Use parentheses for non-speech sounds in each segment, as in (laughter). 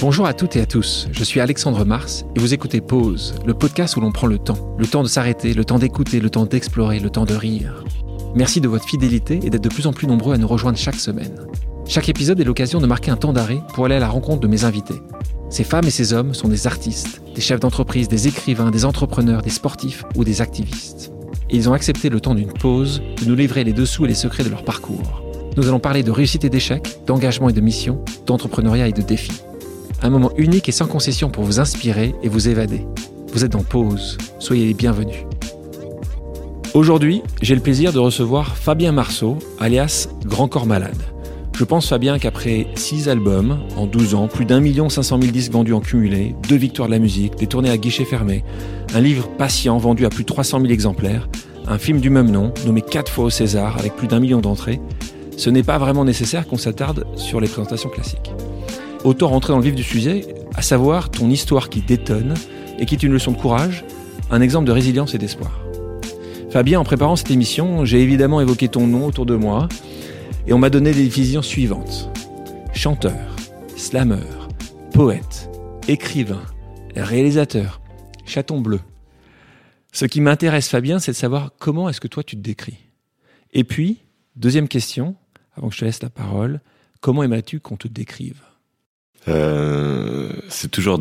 Bonjour à toutes et à tous, je suis Alexandre Mars et vous écoutez Pause, le podcast où l'on prend le temps. Le temps de s'arrêter, le temps d'écouter, le temps d'explorer, le temps de rire. Merci de votre fidélité et d'être de plus en plus nombreux à nous rejoindre chaque semaine. Chaque épisode est l'occasion de marquer un temps d'arrêt pour aller à la rencontre de mes invités. Ces femmes et ces hommes sont des artistes, des chefs d'entreprise, des écrivains, des entrepreneurs, des sportifs ou des activistes. Ils ont accepté le temps d'une pause de nous livrer les dessous et les secrets de leur parcours. Nous allons parler de réussite et d'échec, d'engagement et de mission, d'entrepreneuriat et de défis. Un moment unique et sans concession pour vous inspirer et vous évader. Vous êtes en pause, soyez les bienvenus. Aujourd'hui, j'ai le plaisir de recevoir Fabien Marceau, alias Grand Corps Malade. Je pense Fabien qu'après 6 albums, en 12 ans, plus d'un million cinq cent mille disques vendus en cumulé, deux victoires de la musique, des tournées à guichet fermé, un livre patient vendu à plus de 300 000 exemplaires, un film du même nom, nommé 4 fois au César avec plus d'un million d'entrées, ce n'est pas vraiment nécessaire qu'on s'attarde sur les présentations classiques. Autant rentrer dans le vif du sujet, à savoir ton histoire qui détonne et qui est une leçon de courage, un exemple de résilience et d'espoir. Fabien, en préparant cette émission, j'ai évidemment évoqué ton nom autour de moi, et on m'a donné les visions suivantes. Chanteur, slameur, poète, écrivain, réalisateur, chaton bleu. Ce qui m'intéresse, Fabien, c'est de savoir comment est-ce que toi tu te décris. Et puis, deuxième question, avant que je te laisse la parole, comment aimerais-tu qu'on te décrive? Euh, c'est toujours,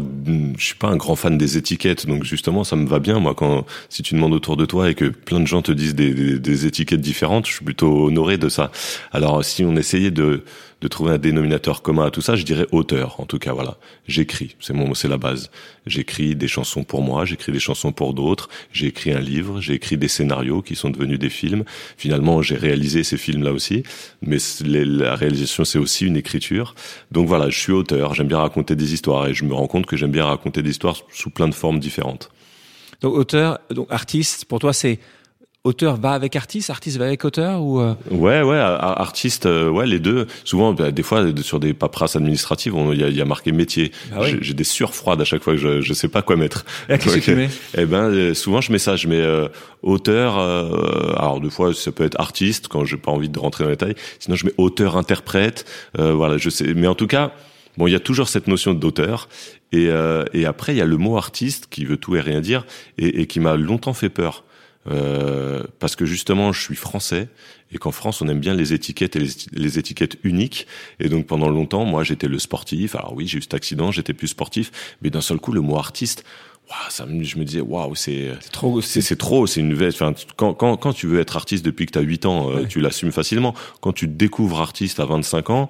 je suis pas un grand fan des étiquettes, donc justement ça me va bien moi quand si tu demandes autour de toi et que plein de gens te disent des, des, des étiquettes différentes, je suis plutôt honoré de ça. Alors si on essayait de de trouver un dénominateur commun à tout ça, je dirais auteur. En tout cas, voilà, j'écris, c'est mon, c'est la base. J'écris des chansons pour moi, j'écris des chansons pour d'autres. J'ai écrit un livre, j'ai écrit des scénarios qui sont devenus des films. Finalement, j'ai réalisé ces films-là aussi, mais la réalisation c'est aussi une écriture. Donc voilà, je suis auteur. J'aime bien raconter des histoires et je me rends compte que j'aime bien raconter des histoires sous plein de formes différentes. Donc auteur, donc artiste, pour toi c'est auteur va avec artiste, artiste va avec auteur ou euh Ouais, ouais, artiste, euh, ouais, les deux. Souvent, bah, des fois, sur des paperasses administratives, il y a, y a, marqué métier. Ah j'ai des surfroides à chaque fois que je, je sais pas quoi mettre. Et qu'est-ce que tu mets? Eh ben, euh, souvent je mets ça. Je mets auteur. alors deux fois, ça peut être artiste quand j'ai pas envie de rentrer dans les détails. Sinon, je mets auteur, interprète. voilà, je sais. Mais en tout cas. Bon, il y a toujours cette notion d'auteur, et, et après il y a le mot artiste qui veut tout et rien dire, et, et qui m'a longtemps fait peur. Euh, parce que justement, je suis français et qu'en France, on aime bien les étiquettes et les, étiquettes uniques. Et donc, pendant longtemps, moi, j'étais le sportif. Alors oui, j'ai eu cet accident, j'étais plus sportif, mais d'un seul coup, le mot artiste. Wow, ça, je me disais, waouh, c'est trop, c'est trop, c'est une enfin, quand, quand, quand tu veux être artiste depuis que tu as 8 ans, euh, tu l'assumes facilement. Quand tu découvres artiste à 25 ans,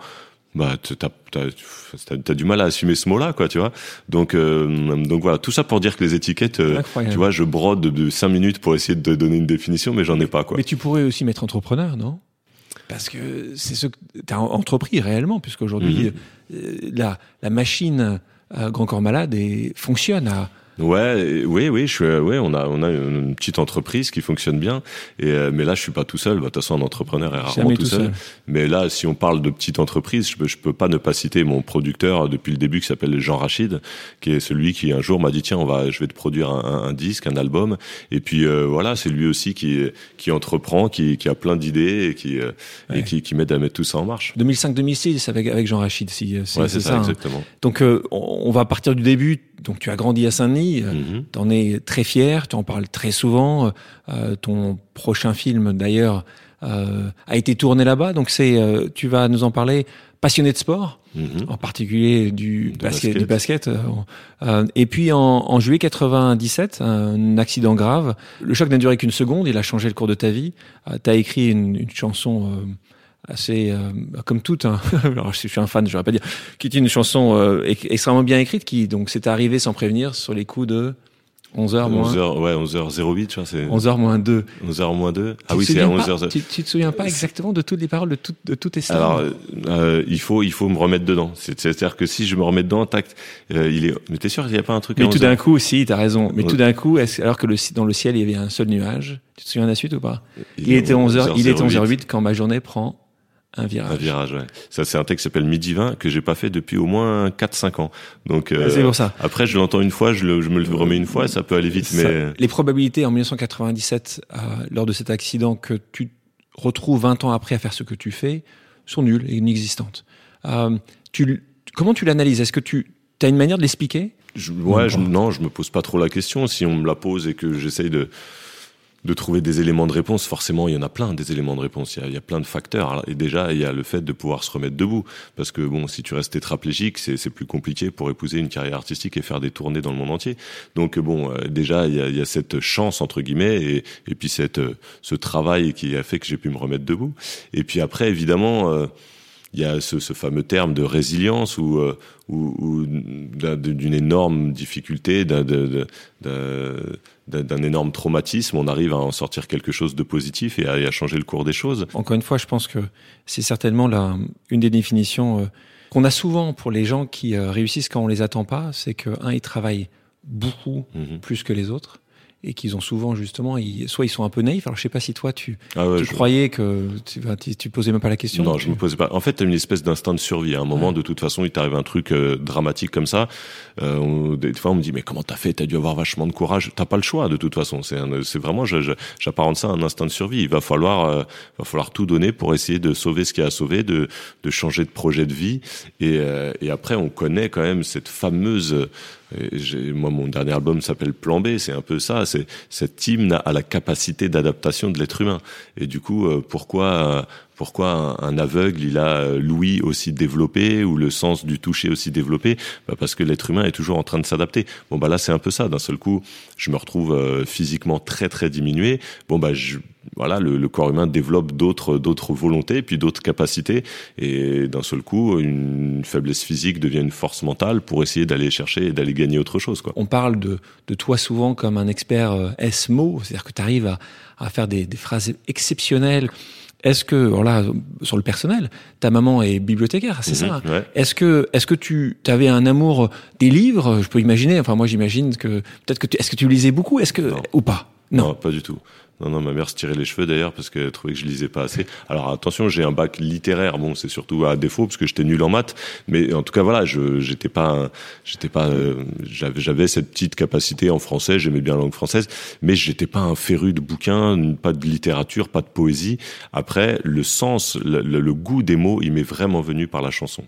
bah t'as as, du mal à assumer ce mot-là, quoi, tu vois. Donc euh, donc voilà, tout ça pour dire que les étiquettes, euh, tu vois, je brode de 5 minutes pour essayer de donner une définition, mais j'en ai pas, quoi. Mais tu pourrais aussi mettre entrepreneur, non? Parce que c'est ce que t'as entrepris réellement, puisqu'aujourd'hui mhm. euh, la la machine Grand Corps Malade et fonctionne à Ouais, oui, oui, je suis, ouais, on a, on a une petite entreprise qui fonctionne bien. Et euh, mais là, je suis pas tout seul. Bah, de toute façon, un entrepreneur est rarement tout, seul. Mais là, si on parle de petite entreprise, je peux, je peux pas ne pas citer mon producteur depuis le début qui s'appelle Jean Rachid, qui est celui qui un jour m'a dit tiens, on va, je vais te produire un, un, disque, un album. Et puis euh, voilà, c'est lui aussi qui, qui entreprend, qui, qui a plein d'idées et qui, euh, et qui, qui m'aide à mettre tout ça en marche. 2005-2006 avec avec Jean Rachid, si c'est ça, ça hein. exactement. Donc on va partir du début. Donc tu as grandi à Saint-Denis euh, mhm. Tu en es très fier, tu en parles très souvent. Euh, ton prochain film, d'ailleurs, euh, a été tourné là-bas. Donc c'est, tu vas nous en parler. Passionné de sport, mhm. en particulier du basket, du basket. et puis en, en, juillet 97, un accident grave. Le choc n'a duré qu'une seconde. Il a changé le cours de ta vie. tu as écrit une, une chanson assez euh, comme toute. Hein. (laughs) Alors, je suis un fan, je vais pas dire, qui est une chanson euh, extrêmement bien écrite, qui donc s'est arrivée sans prévenir sur les coups de 11h moins 11h ouais 11h08 tu vois c'est 11h moins 2 11h moins 2 ah oui c'est à 11h tu, tu te souviens pas exactement de toutes les paroles de toutes de toutes tes alors euh, il faut il faut me remettre dedans. C'est à dire que si je me remets dedans tac euh, il est mais t'es sûr qu'il y a pas un truc mais tout d'un coup si t'as raison. Mais tout d'un coup alors que le dans le ciel il y avait un seul nuage tu te souviens de la suite ou pas? Il, il était 11h il est 11h08 quand ma journée prend un virage. Un virage, ouais. Ça, c'est un texte qui s'appelle Midi 20 que j'ai pas fait depuis au moins 4-5 ans. Donc, euh, c'est pour ça. Après, je l'entends une fois, je, le, je, me le remets une fois, ça peut aller vite. mais les probabilités en 1997, euh, lors de cet accident, que tu retrouves 20 ans après à faire ce que tu fais, sont nulles et inexistantes. Euh, tu, comment tu l'analyses? Est-ce que tu as une manière de l'expliquer? Je, Ouais, je, non, je me pose pas trop la question. Si on me la pose et que j'essaye de de trouver des éléments de réponse, forcément, il y en a plein des éléments de réponse. Il y a, plein de facteurs. Et déjà, il y a le fait de pouvoir se remettre debout. Parce que bon, si tu restes tétraplégique, c'est plus compliqué pour épouser une carrière artistique et faire des tournées dans le monde entier. Donc bon, euh, déjà, il y a, cette chance entre guillemets et, puis cette ce travail qui a fait que j'ai pu me remettre debout. Et puis après, évidemment. Euh, il y a ce, ce, fameux terme de résilience ou, euh, ou, ou d'une énorme difficulté, d'un énorme traumatisme, on arrive à en sortir quelque chose de positif et à, à changer le cours des choses. Encore une fois, je pense que c'est certainement la, une des définitions euh, qu'on a souvent pour les gens qui euh, réussissent quand on les attend pas, c'est que un, ils travaillent beaucoup mm -hmm. plus que les autres et qu'ils ont souvent justement, ils, soit ils sont un peu naïfs. Alors je sais pas si toi tu, ah ouais, tu je... croyais que tu, tu, tu, posais même pas la question. Non, je me posais pas. En fait, tu as une espèce d'instinct de survie. À un moment, ouais. de toute façon, il t'arrive un truc euh, dramatique comme ça. Euh, on, des fois, on me dit mais comment t'as fait? T'as dû avoir vachement de courage. T'as pas le choix de toute façon. C'est c'est vraiment, j'apparente ça à un instinct de survie. Il va falloir, euh, va falloir tout donner pour essayer de sauver ce qu'il y a à sauver, de, de changer de projet de vie. Et, euh, et après, on connaît quand même cette fameuse moi, mon dernier album s'appelle Plan B. C'est un peu ça. C'est cette hymne à la capacité d'adaptation de l'être humain. Et du coup, euh, pourquoi pourquoi un, aveugle il a euh, l'ouïe aussi développé ou le sens du toucher aussi développé? Bah Parce que l'être humain est toujours en train de s'adapter. Bon bah là c'est un peu ça. D'un seul coup, je me retrouve euh, physiquement très très diminué. Bon bah je, voilà, le, le, corps humain développe d'autres d'autres volontés, puis d'autres capacités, et d'un seul coup, une faiblesse physique devient une force mentale pour essayer d'aller chercher et d'aller gagner autre chose. Quoi. On parle de, de toi souvent comme un expert euh, S-mot, c'est-à-dire que tu arrives à, à faire des, des phrases exceptionnelles. Est-ce que, voilà, sur le personnel, ta maman est bibliothécaire, c'est Mhm, ça ouais. Est-ce que, est-ce que tu avais un amour des livres? Je peux imaginer. Enfin, moi, j'imagine que peut-être que tu, est-ce que tu lisais beaucoup? Est-ce que Non. ou pas? Non. non, pas du tout. Non, non, ma mère se tirait les cheveux d'ailleurs parce qu'elle trouvait que je lisais pas assez. Alors attention, j'ai un bac littéraire. Bon, c'est surtout à défaut parce que j'étais nul en maths. Mais en tout cas, voilà, je j'étais pas, j'étais pas, euh, j'avais cette petite capacité en français. J'aimais bien la langue française, mais j'étais pas un féru de bouquins, pas de littérature, pas de poésie. Après, le sens, le, le goût des mots, il m'est vraiment venu par la chanson.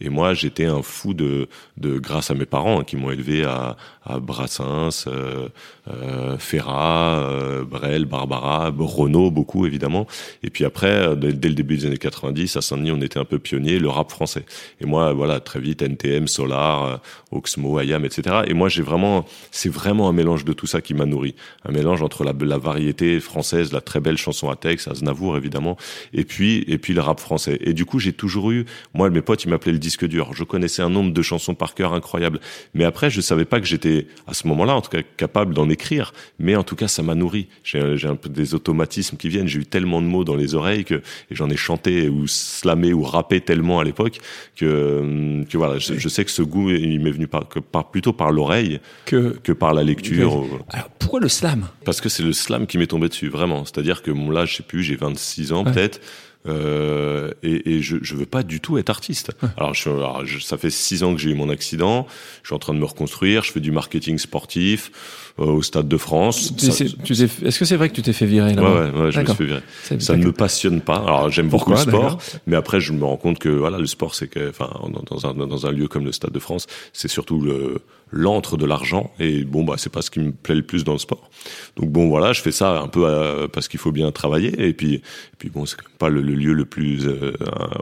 Et moi, j'étais un fou de, de grâce à mes parents hein, qui m'ont élevé à, à Brassens, euh, euh, Ferrat, euh, Brel, Barbara, Renault, beaucoup évidemment. Et puis après, euh, dès, le début des années 90, à Saint-Denis, on était un peu pionnier, le rap français. Et moi, voilà, très vite, NTM, Solar, euh, Oxmo, Ayam, etc. Et moi, j'ai vraiment, c'est vraiment un mélange de tout ça qui m'a nourri. Un mélange entre la, la, variété française, la très belle chanson à texte, Aznavour évidemment, et puis, et puis le rap français. Et du coup, j'ai toujours eu, moi, mes potes, ils m'appelaient le disque dur. Je connaissais un nombre de chansons par cœur incroyable. Mais après, je savais pas que j'étais, à ce moment-là, en tout cas, capable d'en écrire. Mais en tout cas, ça m'a nourri. J'ai un peu des automatismes qui viennent. J'ai eu tellement de mots dans les oreilles que et j'en ai chanté ou slamé ou rappé tellement à l'époque que, que voilà, je, je, sais que ce goût, il m'est venu par, que par, plutôt par l'oreille que, que par la lecture. Alors, pourquoi le slam? Parce que c'est le slam qui m'est tombé dessus, vraiment. C'est-à-dire que mon là, je sais plus, j'ai 26 ans ouais. peut-être. Euh, et, et je, je veux pas du tout être artiste. (laughs) Alors, je, alors je, ça fait six ans que j'ai eu mon accident. Je suis en train de me reconstruire. Je fais du marketing sportif euh, au Stade de France. Est-ce que c'est vrai que tu t'es fait virer là Ouais, ouais, ouais je me suis fait virer. Ça ne me passionne pas. Alors, j'aime beaucoup le sport, mais après, je me rends compte que voilà, le sport, c'est que, enfin, dans un dans un lieu comme le Stade de France, c'est surtout le l'antre de l'argent et bon bah c'est pas ce qui me plaît le plus dans le sport. Donc bon voilà je fais ça un peu euh, parce qu'il faut bien travailler et puis et puis bon c'est pas le, le lieu le plus euh,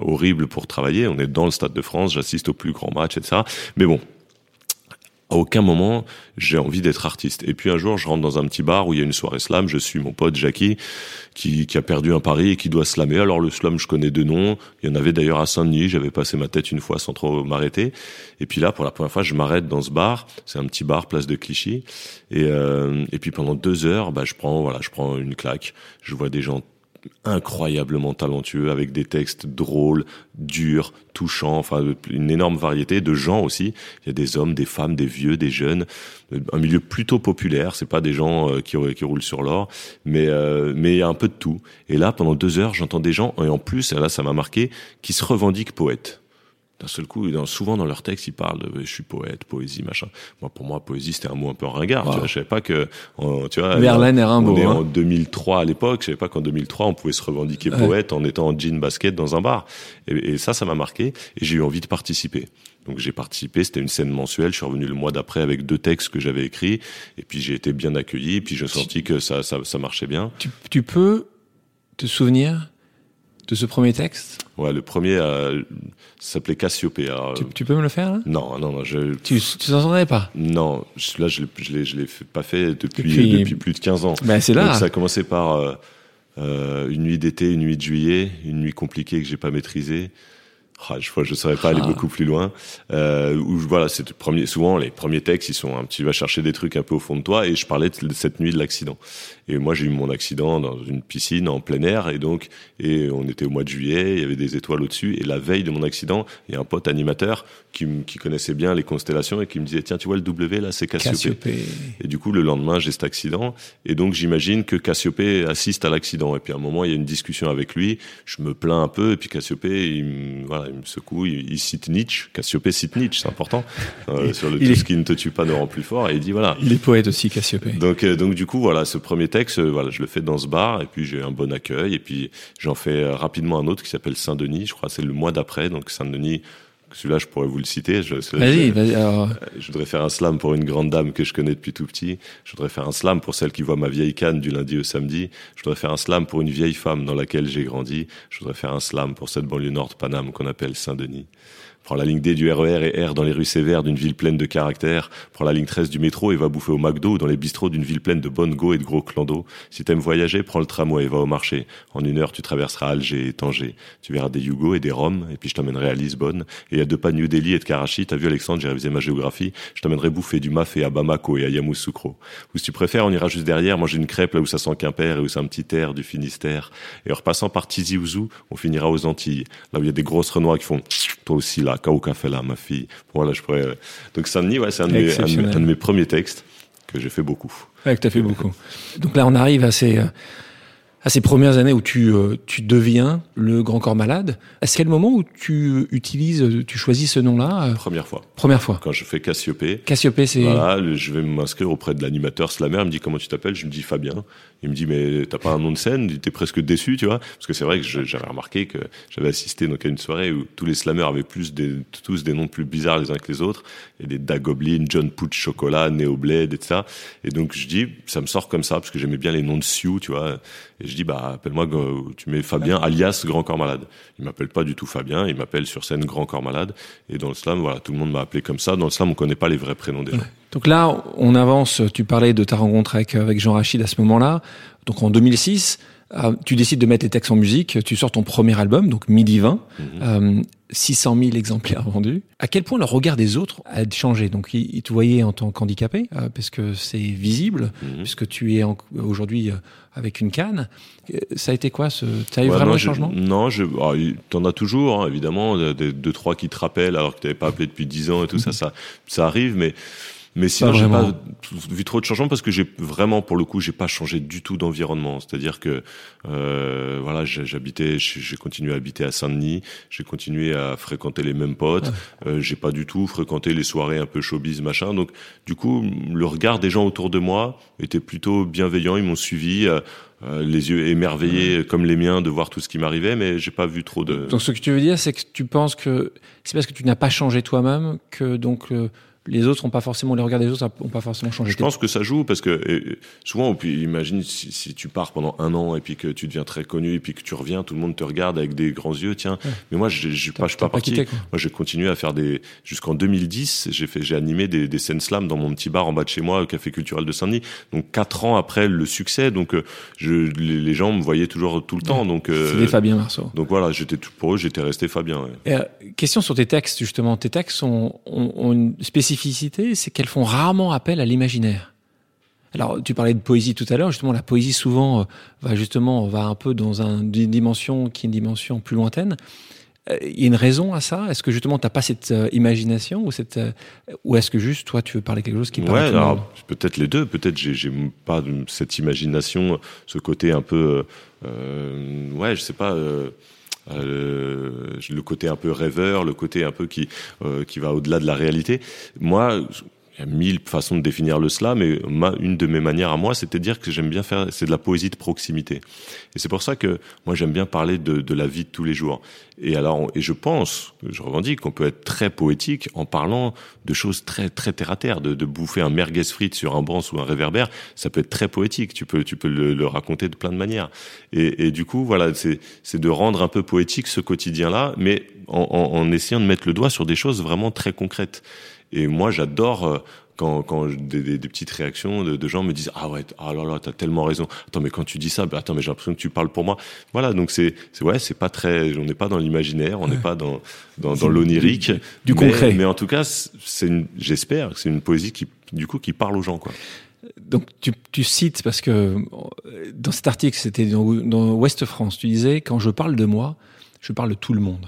horrible pour travailler. On est dans le stade de France j'assiste aux plus grands matchs etc mais bon à aucun moment j'ai envie d'être artiste. Et puis un jour, je rentre dans un petit bar où il y a une soirée slam. Je suis mon pote Jackie qui, qui a perdu un pari et qui doit slammer. Alors le slam, je connais deux noms. Il y en avait d'ailleurs à Saint-Denis. J'avais passé ma tête une fois sans trop m'arrêter. Et puis là, pour la première fois, je m'arrête dans ce bar. C'est un petit bar, place de Clichy. Et, euh, et puis pendant deux heures, bah, je prends voilà, je prends une claque. Je vois des gens incroyablement talentueux avec des textes drôles, durs, touchants, enfin une énorme variété de gens aussi. Il y a des hommes, des femmes, des vieux, des jeunes, un milieu plutôt populaire. C'est pas des gens euh, qui, qui roulent sur l'or, mais euh, mais il y a un peu de tout. Et là, pendant deux heures, j'entends des gens et en plus, là, ça m'a marqué, qui se revendiquent poètes d'un seul coup, dans, souvent dans leurs textes, ils parlent de je suis poète, poésie, machin. Moi, pour moi, poésie, c'était un mot un peu ringard. Tu vois, je savais pas que, tu vois, Verlaine et Rimbaud. On est hein. en 2003 à l'époque. Je savais pas qu'en 2003, on pouvait se revendiquer poète en étant en jean basket dans un bar. Et, et ça, ça m'a marqué. Et j'ai eu envie de participer. Donc j'ai participé, c'était une scène mensuelle. Je suis revenu le mois d'après avec deux textes que j'avais écrits, et puis j'ai été bien accueilli. Et puis j'ai senti que ça, ça, ça marchait bien. Tu, tu peux te souvenir de ce premier texte Ouais, le premier euh, s'appelait Cassiopée. Alors, tu, tu, peux me le faire là? Non, non, non. Je, tu tu t'en souvenais pas? Non, je, là je je l'ai, pas fait depuis, depuis, depuis, plus de 15 ans. Ben c'est là. Donc, ça a commencé par euh, euh, une nuit d'été, une nuit de juillet, une nuit compliquée que j'ai pas maîtrisée. Ah, je ne saurais pas aller Ah. beaucoup plus loin. Euh, où, voilà, c'est premier. Souvent, les premiers textes, ils sont un petit. Tu vas chercher des trucs un peu au fond de toi. Et je parlais de cette nuit de l'accident. Et moi, j'ai eu mon accident dans une piscine en plein air. Et donc, et on était au mois de juillet. Il y avait des étoiles au-dessus. Et la veille de mon accident, il y a un pote animateur qui, qui connaissait bien les constellations et qui me disait tiens, tu vois le W là, c'est Cassiopée. Cassiopée. Et du coup, le lendemain, j'ai cet accident. Et donc, j'imagine que Cassiopée assiste à l'accident. Et puis, à un moment, il y a une discussion avec lui. Je me plains un peu. Et puis, Cassiopée, il me, voilà, il me secoue. Il, il cite Nietzsche. Cassiopée cite Nietzsche, c'est important. Euh, sur le tout est- ce qui ne te tue pas ne rend plus fort. Et il dit voilà. Il est poète aussi, Cassiopée. Donc, euh, donc, du coup, voilà, ce premier texte, euh, voilà, je le fais dans ce bar. Et puis, j'ai un bon accueil. Et puis, j'en fais rapidement un autre qui s'appelle Saint-Denis. Je crois que c'est le mois d'après. Donc, Saint-Denis. Celui-là, je pourrais vous le citer. Je, Vas-y, vas-y. alors, je voudrais faire un slam pour une grande dame que je connais depuis tout petit. Je voudrais faire un slam pour celle qui voit ma vieille canne du lundi au samedi. Je voudrais faire un slam pour une vieille femme dans laquelle j'ai grandi. Je voudrais faire un slam pour cette banlieue nord de Paname qu'on appelle Saint-Denis. Prends la ligne D du RER et R dans les rues sévères d'une ville pleine de caractère. Prends la ligne 13 du métro et va bouffer au McDo ou dans les bistrots d'une ville pleine de bonnes go et de gros clans Si t'aimes voyager, prends le tramway et va au marché. En une heure, tu traverseras Alger et Tanger. Tu verras des Yugo et des Roms et puis je t'emmènerai à Lisbonne. Et à deux pas de New Delhi et de Karachi, t'as vu Alexandre, j'ai révisé ma géographie. Je t'emmènerai bouffer du mafé à Bamako et à Yamoussoukro. Ou si tu préfères, on ira juste derrière manger une crêpe là où ça sent Quimper et où c'est un petit air du Finistère. Et en repassant par Tizi Ouzou, on finira aux Antilles. Là où il y a des grosses renois qui font toi aussi là, Kao Café là, ma fille. Voilà, je pourrais. euh, Donc Saint-Denis, ouais, c'est un, de mes- un de mes- Exceptionnel. un de mes premiers textes que j'ai fait beaucoup. Ouais, que t'as fait beaucoup. Donc là, on arrive à ces, euh, à ces premières années où tu, euh, tu deviens le grand corps malade. A le moment où tu utilises, tu choisis ce nom-là euh, Première fois. Première fois. Quand je fais Cassiopée, Cassiopée, c'est. Voilà, je vais m'inscrire auprès de l'animateur slammer. Il me dit comment tu t'appelles? Je me dis Fabien. Il me dit mais t'as pas un nom de scène? T'es presque déçu, tu vois Parce que c'est vrai que j'avais remarqué que j'avais assisté donc à une soirée où tous les slammers avaient plus des, tous des noms plus bizarres les uns que les autres. Et des Dagoblin, John Pooch Chocolat, Neo Blade et tout ça. Et donc je dis ça me sort comme ça parce que j'aimais bien les noms de Sioux, tu vois. Et je dis bah appelle-moi, euh, tu mets Fabien alias Grand Corps Malade. Il m'appelle pas du tout Fabien, il m'appelle sur scène Grand Corps Malade. Et dans le slam, voilà, tout le monde m'a appelé comme ça. Dans le slam, on connaît pas les vrais prénoms des gens. Donc là, on avance. Tu parlais de ta rencontre avec, avec Jean Rachid à ce moment-là. Donc en 2006, euh, tu décides de mettre les textes en musique. Tu sors ton premier album, donc Midi 20. Euh, 600 000 exemplaires vendus. À quel point le regard des autres a changé? Donc, ils, ils te voyaient en tant qu'handicapé, euh, parce que c'est visible, Mhm. puisque tu es aujourd'hui euh, avec une canne. Ça a été quoi ce... Ça a eu Ouais, vraiment non, un je- changement? Non, je, ah, t'en as toujours, hein, évidemment, des, deux trois qui te rappellent alors que t'avais pas appelé depuis dix ans et tout ça, ça, ça arrive, mais mais sinon j'ai pas vu trop de changements parce que j'ai vraiment, pour le coup, j'ai pas changé du tout d'environnement. C'est-à-dire que euh, voilà, j'habitais, j'ai continué à habiter à Saint-Denis, j'ai continué à fréquenter les mêmes potes, euh, j'ai pas du tout fréquenté les soirées un peu showbiz machin. Donc du coup, le regard des gens autour de moi était plutôt bienveillant. Ils m'ont suivi. euh, euh, les yeux émerveillés comme les miens de voir tout ce qui m'arrivait, mais j'ai pas vu trop de. Donc, ce que tu veux dire, c'est que tu penses que c'est parce que tu n'as pas changé toi-même que donc euh, les autres ont pas forcément les regards des autres ont pas forcément changé. Je pense que ça joue parce que souvent, puis imagine si, si tu pars pendant un an et puis que tu deviens très connu et puis que tu reviens, tout le monde te regarde avec des grands yeux. Tiens, Ouais. mais moi, je suis pas, pas parti. quitté, moi, j'ai continué à faire des jusqu'en 2010. J'ai fait, j'ai animé des, des scènes slam dans mon petit bar en bas de chez moi, au café culturel de Saint-Denis. Donc quatre ans après le succès, donc euh, je, les, les gens me voyaient toujours tout le temps. Donc euh, Fabien Marceau. donc voilà, j'étais tout pour eux, j'étais resté Fabien. ouais. Et, euh, question sur tes textes, justement. Tes textes ont, ont- ont une spécificité, c'est qu'elles font rarement appel à l'imaginaire. Alors, tu parlais de poésie tout à l'heure. Justement, la poésie souvent euh, va justement va un peu dans un- une dimension qui est une dimension plus lointaine. Euh, Il y a une raison à ça? Est-ce que justement t'as pas cette euh, imagination ou cette euh, ou est-ce que juste toi tu veux parler quelque chose qui Ouais, alors peut-être les deux. Peut-être j'ai j'ai pas cette imagination, ce côté un peu, euh, ouais, je sais pas. Euh, euh, le côté un peu rêveur, le côté un peu qui euh, qui va au-delà de la réalité. Moi, il y a mille façons de définir le slam, mais une de mes manières à moi, c'était de dire que j'aime bien faire, c'est de la poésie de proximité. Et c'est pour ça que moi j'aime bien parler de, de, la vie de tous les jours. Et alors, et je pense, je revendique qu'on peut être très poétique en parlant de choses très très terre à terre, de, de bouffer un merguez frites sur un banc ou un réverbère, ça peut être très poétique. Tu peux tu peux le, le raconter de plein de manières. Et, et du coup, voilà, c'est c'est de rendre un peu poétique ce quotidien-là, mais en, en essayant de mettre le doigt sur des choses vraiment très concrètes. Et moi, j'adore euh, quand, quand des, des, des, petites réactions de, de, gens me disent ah ouais ah là là t'as tellement raison. Attends mais quand tu dis ça bah, attends mais j'ai l'impression que tu parles pour moi. Voilà donc c'est c'est ouais c'est pas très on n'est pas dans l'imaginaire on n'est ouais. pas dans dans, dans l'onirique. du, du mais, concret. mais en tout cas c'est j'espère que c'est une poésie qui du coup qui parle aux gens quoi. Donc tu, tu cites parce que dans cet article c'était dans, dans Ouest France tu disais quand je parle de moi je parle de tout le monde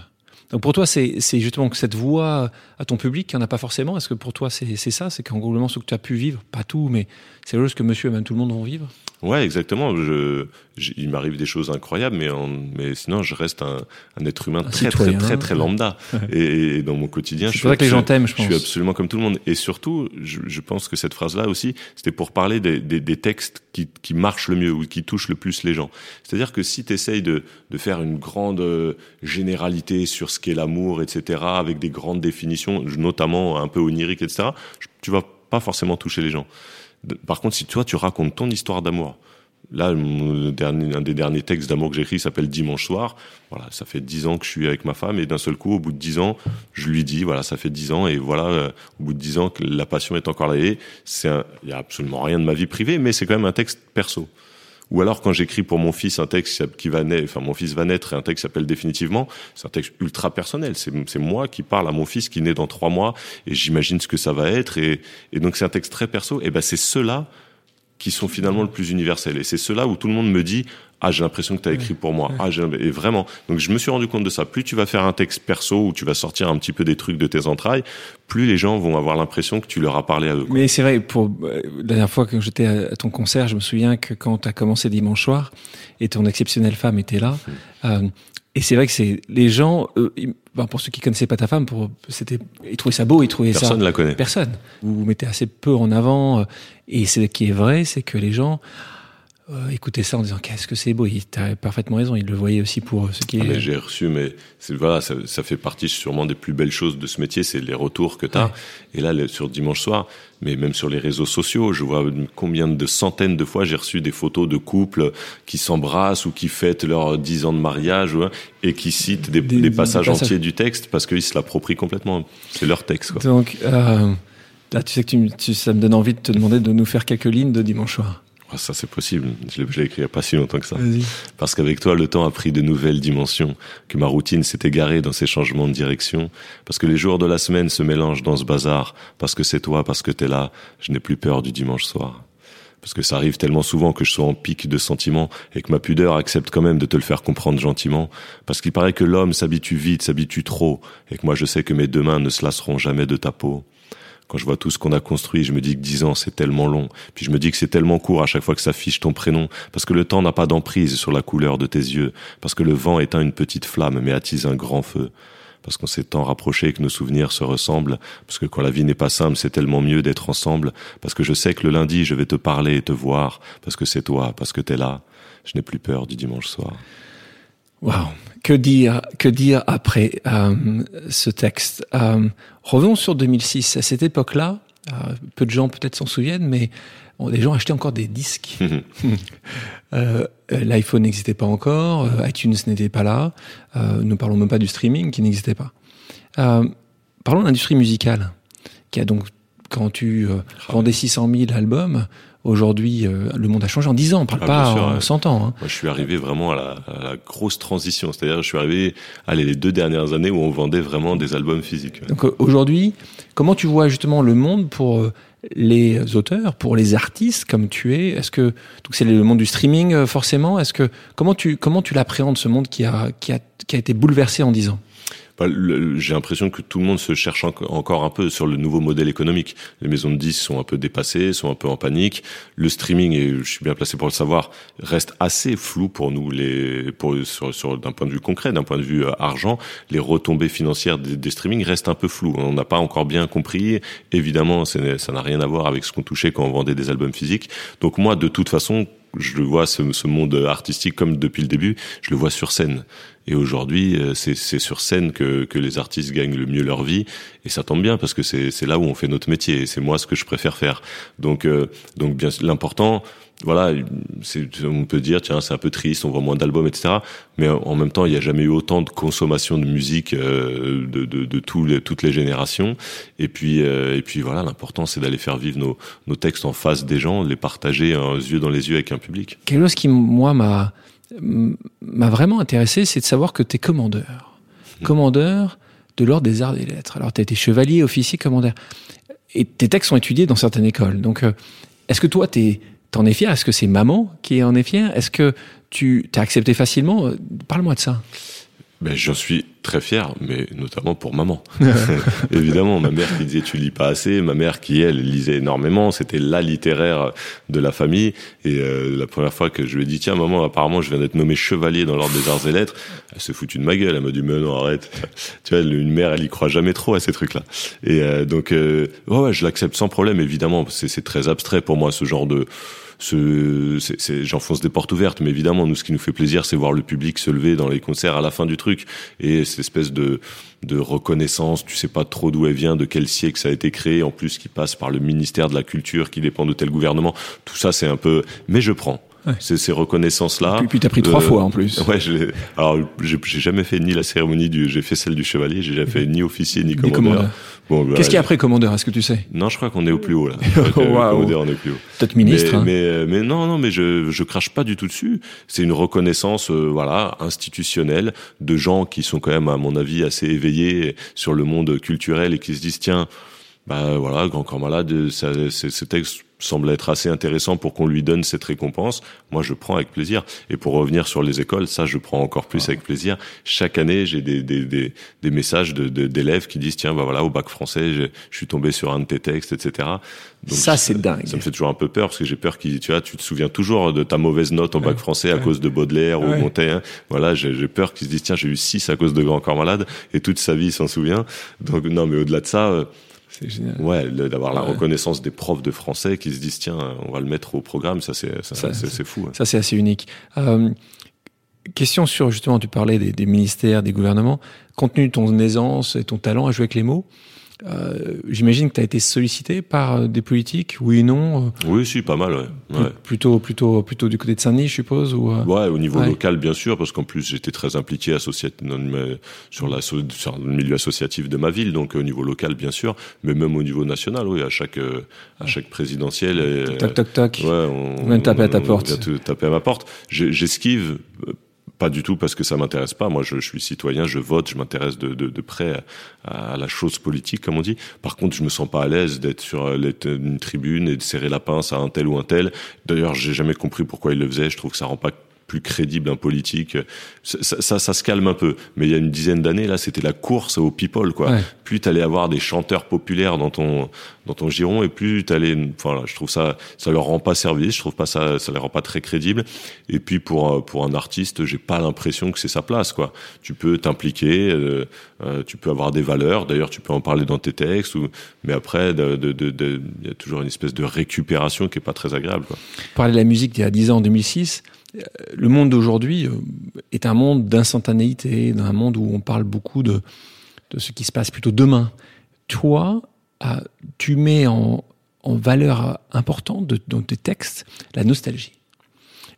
donc pour toi, c'est justement que cette voix à ton public, il n'y en a pas forcément. Est-ce que pour toi, c'est ça? C'est qu'en gros, ce que tu as pu vivre, pas tout, mais c'est chose que monsieur et même tout le monde vont vivre Ouais, exactement. Je, je il m'arrive des choses incroyables, mais, en, mais sinon, je reste un, un être humain un très, très, très, très, lambda. et, et, dans mon quotidien, je suis, que les gens t'aiment, je, pense. je suis absolument comme tout le monde. Et surtout, je, je pense que cette phrase-là aussi, c'était pour parler des, des, des, textes qui, qui marchent le mieux ou qui touchent le plus les gens. C'est-à-dire que si tu essayes de, de faire une grande euh, généralité sur ce qu'est l'amour, etc., avec des grandes définitions, notamment un peu oniriques, etc., tu vas pas forcément toucher les gens. Par contre, si toi, tu racontes ton histoire d'amour, là, dernier, un des derniers textes d'amour que j'ai écrit s'appelle Dimanche soir. Voilà, ça fait dix ans que je suis avec ma femme et d'un seul coup, au bout de dix ans, je lui dis, voilà, ça fait dix ans et voilà, euh, au bout de dix ans la passion est encore là. Il y a absolument rien de ma vie privée, mais c'est quand même un texte perso. Ou alors quand j'écris pour mon fils un texte qui va naître, enfin mon fils va naître et un texte s'appelle définitivement, c'est un texte ultra personnel. C'est moi qui parle à mon fils qui naît dans trois mois et j'imagine ce que ça va être et, donc c'est un texte très perso. Et ben c'est cela qui sont finalement le plus universels. Et c'est cela où tout le monde me dit ah j'ai l'impression que tu as écrit pour moi ah et vraiment donc je me suis rendu compte de ça plus tu vas faire un texte perso où tu vas sortir un petit peu des trucs de tes entrailles plus les gens vont avoir l'impression que tu leur as parlé à eux quoi. mais c'est vrai pour euh, la dernière fois que j'étais à ton concert je me souviens que quand tu as commencé dimanche soir et ton exceptionnelle femme était là mmh. euh, et c'est vrai que c'est les gens, euh, ben pour ceux qui connaissaient pas ta femme, pour c'était ils trouvaient ça beau, ils trouvaient personne ça. Personne la connaît. Personne. Vous vous mettez assez peu en avant. Euh, et ce qui est vrai, c'est que les gens euh, écouter ça en disant qu'est-ce que c'est beau. Il a parfaitement raison. Il le voyait aussi pour ce qui ah, est. J'ai reçu, mais voilà, ça, ça, fait partie sûrement des plus belles choses de ce métier, c'est les retours que tu as. Ouais. Et là, sur dimanche soir, mais même sur les réseaux sociaux, je vois combien de centaines de fois j'ai reçu des photos de couples qui s'embrassent ou qui fêtent leurs dix ans de mariage ou, et qui citent des, des, des passages, passages entiers du texte parce qu'ils se l'approprient complètement. C'est leur texte. Quoi. Donc euh, là, tu sais que tu, tu, ça me donne envie de te demander de nous faire quelques lignes de dimanche soir. Oh, ça, c'est possible. Je l'ai écrit il n'y a pas si longtemps que ça. Parce qu'avec toi, le temps a pris de nouvelles dimensions, que ma routine s'est égarée dans ces changements de direction, parce que les jours de la semaine se mélangent dans ce bazar, parce que c'est toi, parce que t'es là, je n'ai plus peur du dimanche soir. Parce que ça arrive tellement souvent que je sois en pic de sentiments et que ma pudeur accepte quand même de te le faire comprendre gentiment. Parce qu'il paraît que l'homme s'habitue vite, s'habitue trop, et que moi je sais que mes deux mains ne se lasseront jamais de ta peau quand je vois tout ce qu'on a construit, je me dis que dix ans, c'est tellement long. Puis je me dis que c'est tellement court à chaque fois que s'affiche ton prénom, parce que le temps n'a pas d'emprise sur la couleur de tes yeux, parce que le vent éteint une petite flamme, mais attise un grand feu. Parce qu'on s'est tant rapproché que nos souvenirs se ressemblent, parce que quand la vie n'est pas simple, c'est tellement mieux d'être ensemble, parce que je sais que le lundi, je vais te parler et te voir, parce que c'est toi, parce que t'es là. Je n'ai plus peur du dimanche soir. Wow, que dire, que dire après euh, ce texte? Euh, Revenons sur 2006. À cette époque-là, euh, peu de gens peut-être s'en souviennent, mais bon, les gens achetaient encore des disques. (laughs) L'iPhone n'existait pas encore, iTunes n'était pas là. Ne parlons même pas du streaming qui n'existait pas. parlons de l'industrie musicale, qui a donc quand tu euh, vendais 600 000 albums, aujourd'hui, euh, le monde a changé en 10 ans, on parle ah, pas sûr, en ouais. 100 ans. Hein. Moi, je suis arrivé vraiment à la, à la grosse transition, c'est-à-dire je suis arrivé allez, les deux dernières années où on vendait vraiment des albums physiques. Donc euh, aujourd'hui, comment tu vois justement le monde pour euh, les auteurs, pour les artistes comme tu es? Est-ce que donc c'est le monde du streaming forcément? Est-ce que comment tu comment tu l'appréhendes ce monde qui a qui a qui a été bouleversé en 10 ans? J'ai l'impression que tout le monde se cherche encore un peu sur le nouveau modèle économique. Les maisons de disques sont un peu dépassées, sont un peu en panique. Le streaming, et je suis bien placé pour le savoir, reste assez flou pour nous, les, pour, sur, sur d'un point de vue concret, d'un point de vue euh, argent, les retombées financières des, des streamings restent un peu floues. On n'a pas encore bien compris. Évidemment, ça n'a rien à voir avec ce qu'on touchait quand on vendait des albums physiques. Donc moi, de toute façon, je vois ce, ce, monde artistique comme depuis le début, je le vois sur scène. Et aujourd'hui, euh, c'est sur scène que, que les artistes gagnent le mieux leur vie, et ça tombe bien parce que c'est là où on fait notre métier. C'est moi ce que je préfère faire. Donc, euh, donc bien l'important, voilà, on peut dire tiens c'est un peu triste, on voit moins d'albums, etc. Mais en même temps, il n'y a jamais eu autant de consommation de musique euh, de, de, de toutes les générations. Et puis euh, et puis voilà, l'important c'est d'aller faire vivre nos, nos textes en face des gens, les partager un yeux dans les yeux avec un public. Quelque chose qui moi m'a m'a vraiment intéressé, c'est de savoir que tu es commandeur, mmh. commandeur de l'ordre des arts et des lettres. Alors tu as été chevalier, officier, commandeur, et tes textes sont étudiés dans certaines écoles. Donc euh, est-ce que toi tu es T'en es fier? Est-ce que c'est maman qui en est fière? Est-ce que tu t'as accepté facilement? Parle-moi de ça. Ben, j'en suis très fier, mais notamment pour maman. (laughs) (laughs) Évidemment, ma mère qui disait tu lis pas assez, ma mère qui elle lisait énormément, c'était la littéraire de la famille. Et euh, la première fois que je lui ai dit tiens maman, apparemment je viens d'être nommé chevalier dans l'ordre des arts et lettres, elle se fout de ma gueule, elle m'a dit mais non arrête. (laughs) tu vois, une mère elle y croit jamais trop à ces trucs-là. Et euh, donc euh, ouais, je l'accepte sans problème évidemment. C'est très abstrait pour moi ce genre de ce, j'enfonce des portes ouvertes, mais évidemment, nous, ce qui nous fait plaisir, c'est voir le public se lever dans les concerts à la fin du truc et cette espèce de, de reconnaissance. Tu sais pas trop d'où elle vient, de quel siècle ça a été créé, en plus qui passe par le ministère de la Culture, qui dépend de tel gouvernement. Tout ça, c'est un peu. Mais je prends. C'est ces reconnaissances-là. Et puis, t'as pris trois euh, fois en plus. (laughs) Ouais, alors j'ai jamais fait ni la cérémonie du, j'ai fait celle du chevalier, j'ai jamais fait ni officier ni commandeur. Bon, bah, Qu'est-ce qu'il y a après commandeur? Est-ce que tu sais? Non, je crois qu'on est au plus haut là. (laughs) Commandeur, on est plus haut. Peut-être ministre. Mais, hein. mais, mais, non, non, mais je je crache pas du tout dessus. C'est une reconnaissance, euh, voilà, institutionnelle de gens qui sont quand même, à mon avis, assez éveillés sur le monde culturel et qui se disent tiens, bah voilà, Grand Corps Malade, ça, ce texte semble être assez intéressant pour qu'on lui donne cette récompense, moi je prends avec plaisir. Et pour revenir sur les écoles, ça je prends encore plus avec plaisir. Chaque année, j'ai des, des, des, des, messages d'élèves de, qui disent tiens, bah voilà, au bac français, je, je, suis tombé sur un de tes textes, etc. Donc, ça c'est dingue. Ça me fait toujours un peu peur parce que j'ai peur qu'ils, tu vois, tu te souviens toujours de ta mauvaise note au bac français à cause de Baudelaire ou Montaigne. Voilà, j'ai peur qu'ils se disent tiens, j'ai eu 6 à cause de Grand Corps Malade et toute sa vie il s'en souvient. Donc non, mais au-delà de ça. Euh, c'est génial. Ouais, d'avoir la reconnaissance des profs de français qui se disent tiens, on va le mettre au programme, ça c'est c'est fou. Ça c'est assez unique. Euh, question sur justement, tu parlais des, des, ministères, des gouvernements. Compte tenu de ton aisance et ton talent à jouer avec les mots, euh, J'imagine que tu as été sollicité par euh, des politiques, oui et non euh Oui, si, pas mal, ouais. ouais. Plutôt, plutôt, plutôt du côté de Saint-Denis, je suppose ou Ouais, au niveau local, bien sûr, parce qu'en plus, j'étais très impliqué sur, la, sur le milieu associatif de ma ville, donc au niveau local, bien sûr, mais même au niveau national, oui, à chaque, à chaque présidentielle. Toc, toc, toc. Ouais, on, on vient taper à ta porte. On vient taper à ma porte. J'esquive pas du tout parce que ça m'intéresse pas. Moi, je, suis citoyen, je vote, je m'intéresse de, près à, à, la chose politique, comme on dit. Par contre, je me sens pas à l'aise d'être sur euh, une tribune et de serrer la pince à un tel ou un tel. D'ailleurs, j'ai jamais compris pourquoi il le faisait. Je trouve que ça rend pas plus crédible un politique. Ça, ça, ça, se calme un peu. Mais il y a une dizaine d'années, là, c'était la course aux people, quoi. Ouais. Plus t'allais avoir des chanteurs populaires dans ton dans ton giron, et plus t'allais. Enfin, je trouve ça, ça leur rend pas service. Je trouve pas ça, ça les rend pas très crédibles. Et puis pour pour un artiste, j'ai pas l'impression que c'est sa place, quoi. Tu peux t'impliquer, euh, euh, tu peux avoir des valeurs. D'ailleurs, tu peux en parler dans tes textes. Ou, mais après, de, de, de, de, y a toujours une espèce de récupération qui est pas très agréable, quoi. Parler de la musique d'il y a 10 ans, en 2006 le monde d'aujourd'hui euh, est un monde d'instantanéité, d'un monde où on parle beaucoup de, de ce qui se passe plutôt demain. Toi, ah, tu mets en, en valeur importante dans tes textes la nostalgie.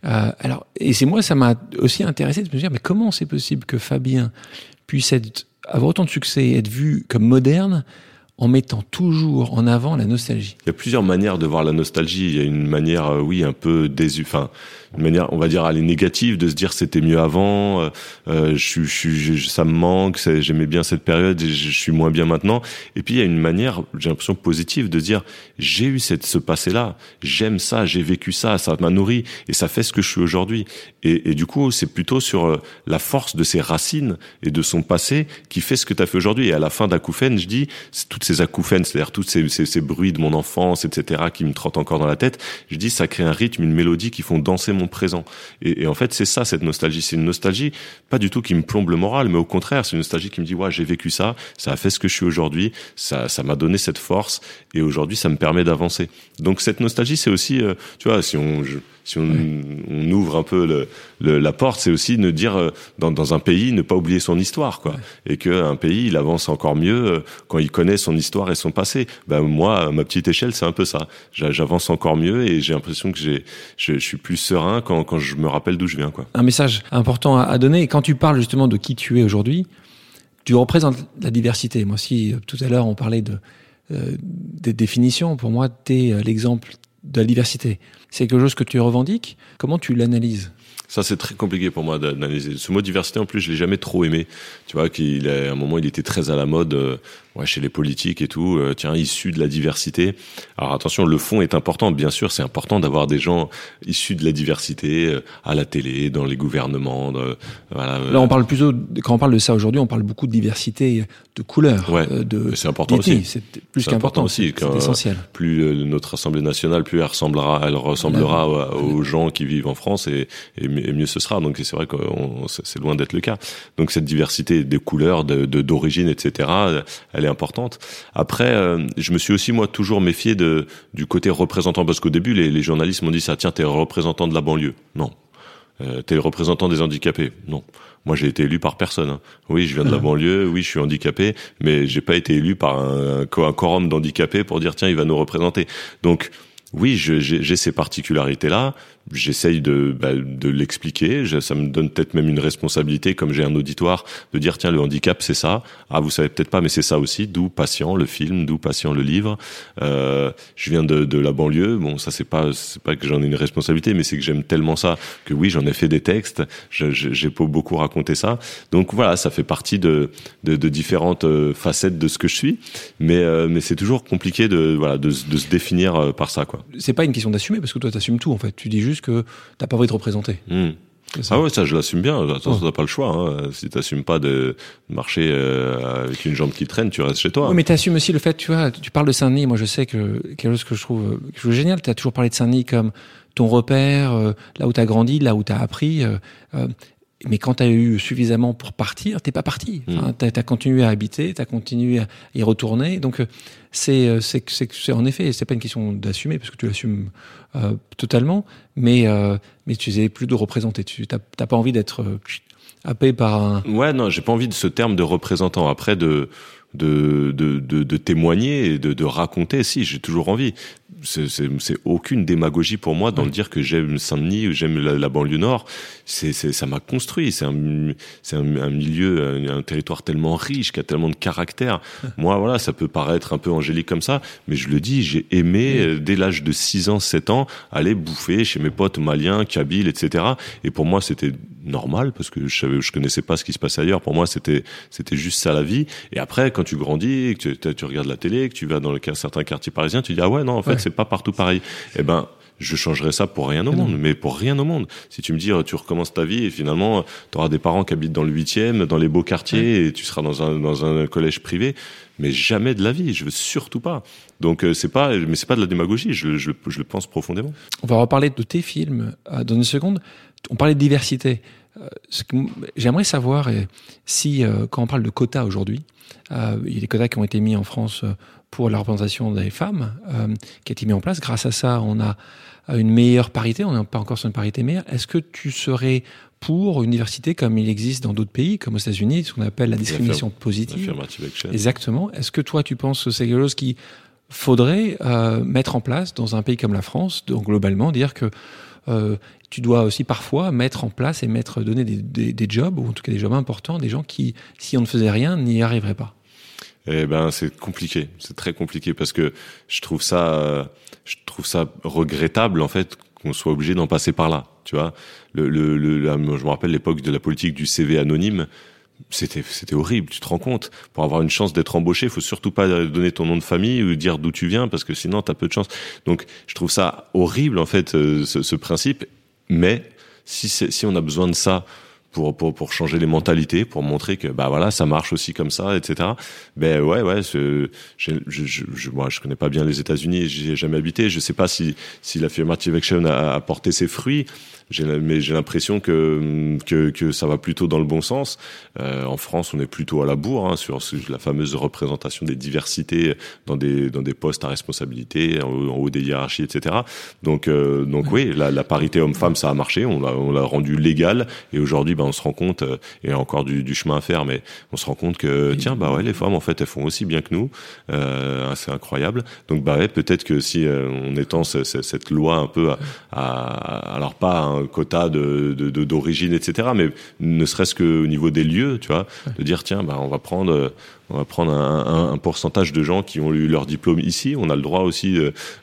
Euh, alors, et c'est moi, ça m'a aussi intéressé de me dire, mais comment c'est possible que Fabien puisse avoir autant de succès, être vu comme moderne, en mettant toujours en avant la nostalgie? Il y a plusieurs manières de voir la nostalgie. Il y a une manière, euh, oui, un peu désu, enfin, une manière, on va dire, aller négative, de se dire c'était mieux avant, euh, euh je, je, ça me manque, j'aimais bien cette période, je, suis moins bien maintenant. Et puis il y a une manière, j'ai l'impression positive, de dire j'ai eu cette, ce passé-là, j'aime ça, j'ai vécu ça, ça m'a nourri et ça fait ce que je suis aujourd'hui. Et, du coup, c'est plutôt sur euh, la force de ses racines et de son passé qui fait ce que tu as fait aujourd'hui. Et à la fin d'acouphènes, je dis toutes ces acouphènes, c'est-à-dire tous ces, ces, ces, bruits de mon enfance, etc., qui me trottent encore dans la tête. Je dis ça crée un rythme, une mélodie qui font danser mon présent. Et, en fait, c'est ça cette nostalgie. C'est une nostalgie pas du tout qui me plombe le moral, mais au contraire, c'est une nostalgie qui me dit ouais, j'ai vécu ça, ça a fait ce que je suis aujourd'hui, ça, ça m'a donné cette force, et aujourd'hui, ça me permet d'avancer. Donc cette nostalgie, c'est aussi, euh, tu vois, si on si on, on, ouvre un peu le, le, la porte, c'est aussi de dire euh, dans, dans, un pays ne pas oublier son histoire, quoi, et que un pays il avance encore mieux euh, quand il connaît son histoire et son passé. Ben moi, à ma petite échelle, c'est un peu ça. J'avance encore mieux et j'ai l'impression que j'ai, je, je, suis plus serein quand, quand je me rappelle d'où je viens, quoi. Un message important à, à donner. Et quand tu parles justement de qui tu es aujourd'hui, tu représentes la diversité. Moi, si tout à l'heure on parlait de euh, des définitions, pour moi, tu es l'exemple de la diversité. C'est quelque chose que tu revendiques? Comment tu l'analyses? Ça, c'est très compliqué pour moi d'analyser. Ce mot diversité, en plus, je l'ai jamais trop aimé. Tu vois, qu'il à un moment, il était très à la mode. Euh, ouais, chez les politiques et tout, euh, tiens, issus de la diversité. Alors attention, le fond est important, bien sûr, c'est important d'avoir des gens issus de la diversité euh, à la télé, dans les gouvernements. De, voilà, euh. Là, on parle plutôt, quand on parle de ça aujourd'hui, on parle beaucoup de diversité de couleurs. Ouais, de, c'est important aussi. C'est plus qu'important aussi. C'est essentiel. Plus notre Assemblée nationale, plus elle ressemblera, elle ressemblera aux gens qui vivent en France et, et, mieux ce sera. Donc c'est vrai que c'est loin d'être le cas. Donc cette diversité des couleurs, de d'origine, etc elle est importante. Après, euh, je me suis aussi moi toujours méfié de du côté représentant parce qu'au début les, les journalistes m'ont dit ça tiens t'es représentant de la banlieue. Non. Euh, t'es le représentant des handicapés. Non. Moi, j'ai été élu par personne. Hein. Oui, je viens de la banlieue. Oui, je suis handicapé, mais j'ai pas été élu par un, un quorum d'handicapés pour dire tiens, il va nous représenter. Donc, oui, j'ai ces particularités-là j'essaye de, bah, de l'expliquer. Ça me donne peut-être même une responsabilité, comme j'ai un auditoire, de dire tiens le handicap c'est ça. Ah vous savez peut-être pas, mais c'est ça aussi. D'où patient le film, d'où patient le livre. Euh, je viens de, de la banlieue. Bon ça c'est pas c'est pas que j'en ai une responsabilité, mais c'est que j'aime tellement ça que oui j'en ai fait des textes. J'ai pas beaucoup raconté ça. Donc voilà, ça fait partie de de, de différentes euh, facettes de ce que je suis. Mais euh, mais c'est toujours compliqué de voilà de, de se définir euh, par ça quoi. C'est pas une question d'assumer parce que toi t'assumes tout en fait. Tu dis juste que t'as pas envie de représenter. Hmm. Ah ouais, ça je l'assume bien. Attends, oh. t'as pas le choix. Hein. Si t'assumes pas de marcher euh, avec une jambe qui traîne, tu restes chez toi. Oui, mais t'assumes aussi le fait, tu vois, tu parles de Saint-Denis. Moi, je sais que quelque chose que je trouve, que je trouve génial. T'as toujours parlé de Saint-Denis comme ton repère, euh, là où t'as grandi, là où t'as appris. Euh mais quand tu as eu suffisamment pour partir, t'es pas parti. Hmm. Enfin, tu as, continué à habiter, tu as continué à y retourner. Donc, c'est, c'est, c'est, en effet, c'est pas une question d'assumer, parce que tu l'assumes euh, totalement, mais, euh, mais tu n'es plus de représenter. Tu n'as pas envie d'être euh, happé par un... Ouais, non, j'ai pas envie de ce terme de représentant. Après, de, de, de, de, de témoigner et de, de raconter, si, j'ai toujours envie c'est aucune démagogie pour moi dans le dire que j'aime Saint-Denis ou j'aime la, banlieue nord. C'est ça m'a construit. C'est un, c'est un, un, milieu, un, territoire tellement riche qui a tellement de caractère. (laughs) moi, voilà, ça peut paraître un peu angélique comme ça, mais je le dis, j'ai aimé euh, dès l'âge de 6 ans, 7 ans, aller bouffer chez mes potes maliens, kabyles, etc. Et pour moi, c'était normal parce que je savais, je connaissais pas ce qui se passait ailleurs. Pour moi, c'était c'était juste ça la vie. Et après, quand tu grandis, que tu, tu regardes la télé, que tu vas dans le, certains quartiers parisiens, tu dis ah ouais non, en fait c'est pas partout pareil. Eh ben je changerais ça pour rien au monde, mais pour rien au monde. Si tu me dis, tu recommences ta vie et finalement, tu auras des parents qui habitent dans le huitième, dans les beaux quartiers, et tu seras dans un, dans un collège privé, mais jamais de la vie. Je veux surtout pas. Donc euh, c'est pas, mais c'est pas de la démagogie. Je, je, je, le pense profondément. On va reparler de tes films euh, dans une seconde. On parlait de diversité. Euh, j'aimerais savoir si, quand on parle de quotas aujourd'hui, il y a des quotas qui ont été mis en France pour la représentation des femmes, qui a été mis en place. Grâce à ça, on a une meilleure parité. On n'est pas encore sur une parité meilleure. Est-ce que tu serais pour une diversité comme il existe dans d'autres pays, comme aux États-Unis, ce qu'on appelle la discrimination positive Exactement. Est-ce que toi, tu penses que c'est quelque chose qui faudrait euh, mettre en place dans un pays comme la France, donc globalement, dire que euh, tu dois aussi parfois mettre en place et mettre donner des, des, des, jobs ou en tout cas des jobs importants des gens qui, si on ne faisait rien, n'y arriveraient pas? Eh ben, c'est compliqué. C'est très compliqué parce que je trouve ça, je trouve ça regrettable en fait qu'on soit obligé d'en passer par là tu vois. Le, le, le, je me rappelle l'époque de la politique du CV anonyme c'était c'était horrible, tu te rends compte. Pour avoir une chance d'être embauché, il faut surtout pas donner ton nom de famille ou dire d'où tu viens parce que sinon tu as peu de chance. Donc je trouve ça horrible en fait euh, ce, ce principe. Mais si si on a besoin de ça pour, pour, pour changer les mentalités, pour montrer que bah voilà ça marche aussi comme ça, etc. Ben ouais ouais, je, je, je, moi je connais pas bien les États-Unis, j'y ai jamais habité, je sais pas si si l'affirmative action a, a porté ses fruits, mais j'ai l'impression que, que, que ça va plutôt dans le bon sens. Euh, en France, on est plutôt à la bourre hein, sur, la fameuse représentation des diversités dans des dans des postes à responsabilité, en, haut des hiérarchies, etc. Donc euh, donc oui, la, la parité homme-femme, ça a marché. On l'a on l'a rendu légal et aujourd'hui, ben on se rend compte, euh, et il y a encore du, du, chemin à faire, mais on se rend compte que tiens bah ouais, les femmes en fait elles font aussi bien que nous. Euh, c'est incroyable. Donc bah ouais, peut-être que si euh, on étend cette loi un peu à, à alors pas quota de d'origine, etc. Mais ne serait-ce qu'au niveau des lieux, tu vois, de dire tiens, bah on va prendre on va prendre un, un, pourcentage de gens qui ont eu leur diplôme ici. On a le droit aussi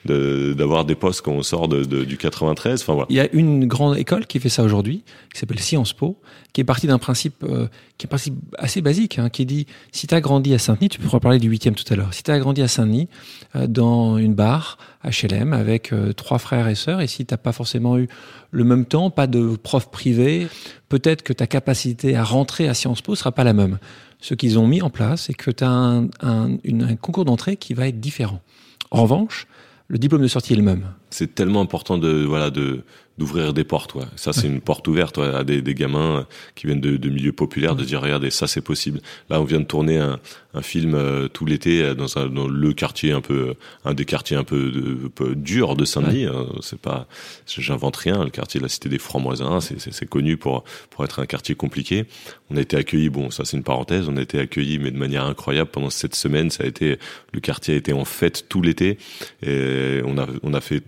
d'avoir de, des postes quand on sort de, du 93. Enfin, voilà. Il y a une grande école qui fait ça aujourd'hui, qui s'appelle Sciences Po, qui est partie d'un principe euh, qui est un principe assez basique, hein, qui dit si tu as grandi à Saint-Denis, tu peux parler du huitième tout à l'heure. Si tu as grandi à Saint-Denis euh, dans une bar HLM avec euh, trois frères et sœurs, et si t'as pas forcément eu le même temps, pas de prof privé, peut-être que ta capacité à rentrer à Sciences Po sera pas la même ce qu'ils ont mis en place, c'est que tu as un, un, concours d'entrée qui va être différent. En revanche, le diplôme de sortie est le même. C'est tellement important de voilà de d'ouvrir des portes. Ouais. Ça, c'est une porte ouverte ouais, à des, des, gamins qui viennent de, de milieux populaires, de dire regardez, ça c'est possible. Là, on vient de tourner un, un film euh, tout l'été euh, dans, un, dans le quartier un peu, un des quartiers un peu, de, peu dur de Saint-Denis. Hein. C'est pas, j'invente rien. Le quartier de la Cité des Francs-Moisins, c'est connu pour pour être un quartier compliqué. On a été accueillis. Bon, ça c'est une parenthèse. On a été accueillis, mais de manière incroyable pendant cette semaine. Ça a été, le quartier a été en fête tout l'été. Et on a on a fait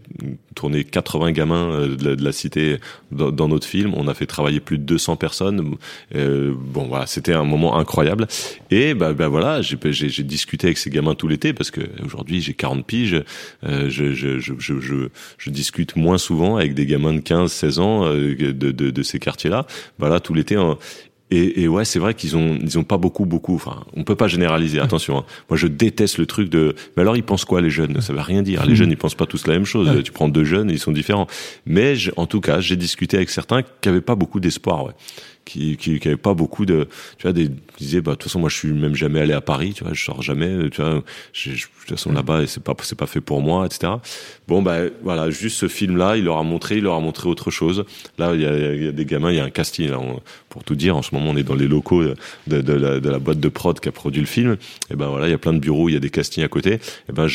tourner 80 gamins euh, de de la cité dans, dans, notre film. On a fait travailler plus de 200 personnes. Euh, bon, voilà, c'était un moment incroyable. Et bah, bah voilà, j'ai discuté avec ces gamins tout l'été parce que aujourd'hui j'ai 40 piges. Euh, je, je, je, je, je, discute moins souvent avec des gamins de 15, 16 ans euh, de, de, de, ces quartiers-là. Voilà, tout l'été. Et, et, ouais, c'est vrai qu'ils ont ils ont pas beaucoup beaucoup. Enfin, on peut pas généraliser. Attention. Hein. Moi, je déteste le truc de. Mais alors, ils pensent quoi les jeunes? Ça veut rien dire. Les jeunes, ils pensent pas tous la même chose. Tu prends deux jeunes, ils sont différents. Mais en tout cas, j'ai discuté avec certains qui avaient pas beaucoup d'espoir. Ouais qui, qui, qui avait pas beaucoup de, tu vois, des, qui disaient, bah, de toute façon, moi, je suis même jamais allé à Paris, tu vois, je sors jamais, tu vois, de toute façon, là-bas, c'est pas, c'est pas fait pour moi, etc. Bon, bah, voilà, juste ce film-là, il leur a montré, il leur a montré autre chose. Là, il y a, y a des gamins, il y a un casting, là, pour tout dire, en ce moment, on est dans les locaux de, de, la, de la boîte de prod qui a produit le film. Et ben voilà, il y a plein de bureaux, il y a des castings à côté. Et ben,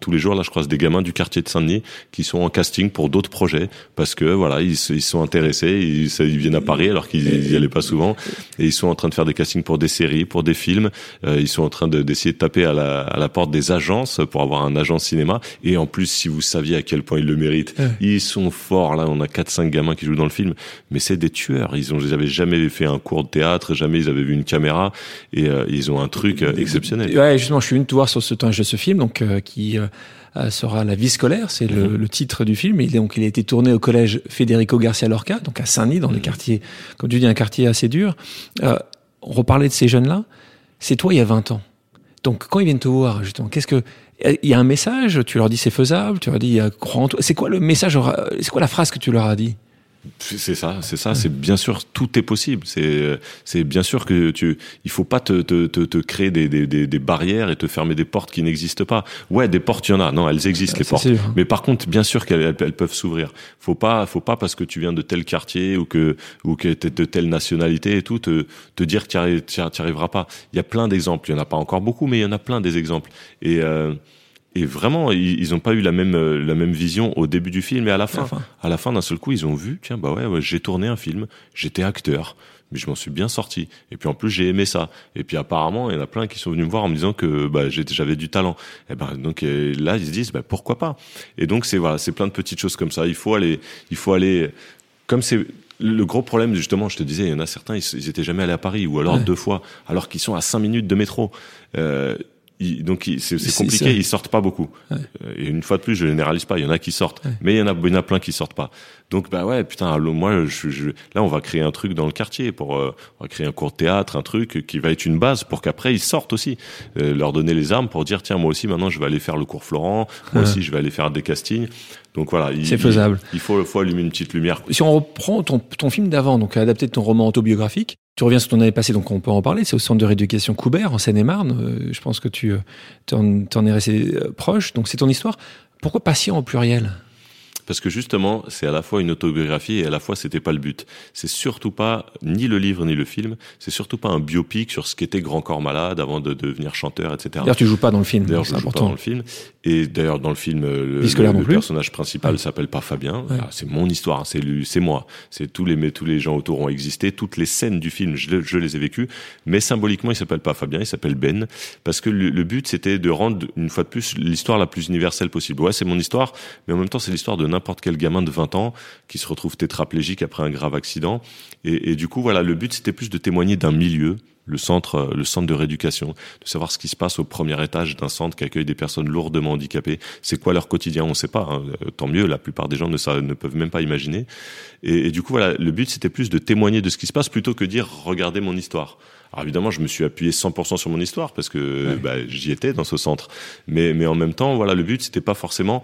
tous les jours, là, je croise des gamins du quartier de Saint-Denis qui sont en casting pour d'autres projets parce que, voilà, ils, ils sont intéressés, ils, ils viennent à Paris alors qu'ils ils y allaient pas souvent. Et ils sont en train de faire des castings pour des séries, pour des films. Euh, ils sont en train d'essayer de, taper à la, à la porte des agences pour avoir un agent cinéma. Et en plus, si vous saviez à quel point ils le méritent, ils sont forts. Là, on a quatre cinq gamins qui jouent dans le film, mais c'est des tueurs. Ils ont, ils avaient jamais fait un cours de théâtre, jamais ils avaient vu une caméra, et euh, ils ont un truc euh, exceptionnel. Ouais, justement, je suis te voir sur ce de ce film, donc qui euh, sera La vie scolaire, c'est le, mhm. le, titre du film. Il, donc, il a été tourné au collège Federico Garcia Lorca, donc à Saint-Denis, dans le mhm. quartier, comme tu dis, un quartier assez dur. Euh, on reparlait de ces jeunes-là. C'est toi il y a 20 ans. Donc, quand ils viennent te voir, justement, qu'est-ce que il y a un message? Tu leur dis c'est faisable? Tu leur dis crois en toi. C'est quoi le message C'est quoi la phrase que tu leur as dit? C'est ça, c'est ça. C'est bien sûr tout est possible. C'est c'est bien sûr que tu il faut pas te te te, te créer des, des, des, barrières et te fermer des portes qui n'existent pas. Ouais, des portes il y en a. Non, elles existent les portes. Mais par contre, bien sûr qu'elles elles, peuvent s'ouvrir. Faut pas faut pas parce que tu viens de tel quartier ou que ou que t'es de telle nationalité et tout te te dire que tu arriveras pas. Il y a plein d'exemples. Il y en a pas encore beaucoup, mais il y en a plein des exemples. Et euh, et vraiment, ils n'ont pas eu la même euh, la même vision au début du film et à la fin. À la fin, d'un seul coup, ils ont vu, tiens, bah ouais, ouais j'ai tourné un film, j'étais acteur, mais je m'en suis bien sorti. Et puis en plus, j'ai aimé ça. Et puis apparemment, il y en a plein qui sont venus me voir en me disant que bah, j'avais du talent. Et ben donc là, ils se disent, bah, pourquoi pas? Et donc c'est voilà, c'est plein de petites choses comme ça. Il faut aller, il faut aller, comme c'est le gros problème, justement, je te disais, il y en a certains, ils, ils étaient jamais allés à Paris, ou alors deux fois, alors qu'ils sont à cinq minutes de métro. Euh, donc c'est compliqué, ils sortent pas beaucoup. Et une fois de plus, je généralise pas. Il y en a qui sortent, mais il y en a, il y en a plein qui sortent pas. Donc bah ouais, putain, moi, je, je, là, on va créer un truc dans le quartier pour, euh, on va créer un cours de théâtre, un truc qui va être une base pour qu'après ils sortent aussi, euh, leur donner les armes pour dire tiens, moi aussi maintenant, je vais aller faire le cours Florent, moi aussi, je vais aller faire des castings. Donc voilà, c'est faisable. Il, faut, faut allumer une petite lumière. Si on reprend ton, ton film d'avant, donc adapté de ton roman autobiographique, tu reviens sur ton année passée, donc on peut en parler. C'est au centre de rééducation Coubert en Seine-et-Marne. Euh, je pense que tu t'en, t'en es resté proche. Donc c'est ton histoire. Pourquoi patient au pluriel? Parce que justement, c'est à la fois une autobiographie et à la fois c'était pas le but. C'est surtout pas ni le livre ni le film. C'est surtout pas un biopic sur ce qu'était Grand Corps Malade avant de devenir chanteur, etc. D'ailleurs, tu joues pas dans le film. D'ailleurs, je joue pas dans le film. Et d'ailleurs, dans le film, le, le, personnage principal s'appelle pas Fabien. Ah, c'est mon histoire. C'est lui, c'est moi. C'est tous les tous les gens autour ont existé. Toutes les scènes du film, je, je les ai vécues. Mais symboliquement, il s'appelle pas Fabien. Il s'appelle Ben. Parce que le, le but, c'était de rendre une fois de plus l'histoire la plus universelle possible. Ouais, c'est mon histoire, mais en même temps, c'est l'histoire de n'importe quel gamin de 20 ans qui se retrouve tétraplégique après un grave accident. Et, du coup, voilà, le but c'était plus de témoigner d'un milieu, le centre, le centre de rééducation, de savoir ce qui se passe au premier étage d'un centre qui accueille des personnes lourdement handicapées. C'est quoi leur quotidien? On ne sait pas. Hein. Tant mieux. La plupart des gens ne, savent, ne peuvent même pas imaginer. Et, et du coup, voilà, le but c'était plus de témoigner de ce qui se passe plutôt que dire regardez mon histoire. Alors évidemment, je me suis appuyé 100% sur mon histoire parce que bah, j'y étais dans ce centre. Mais, mais en même temps, voilà, le but c'était pas forcément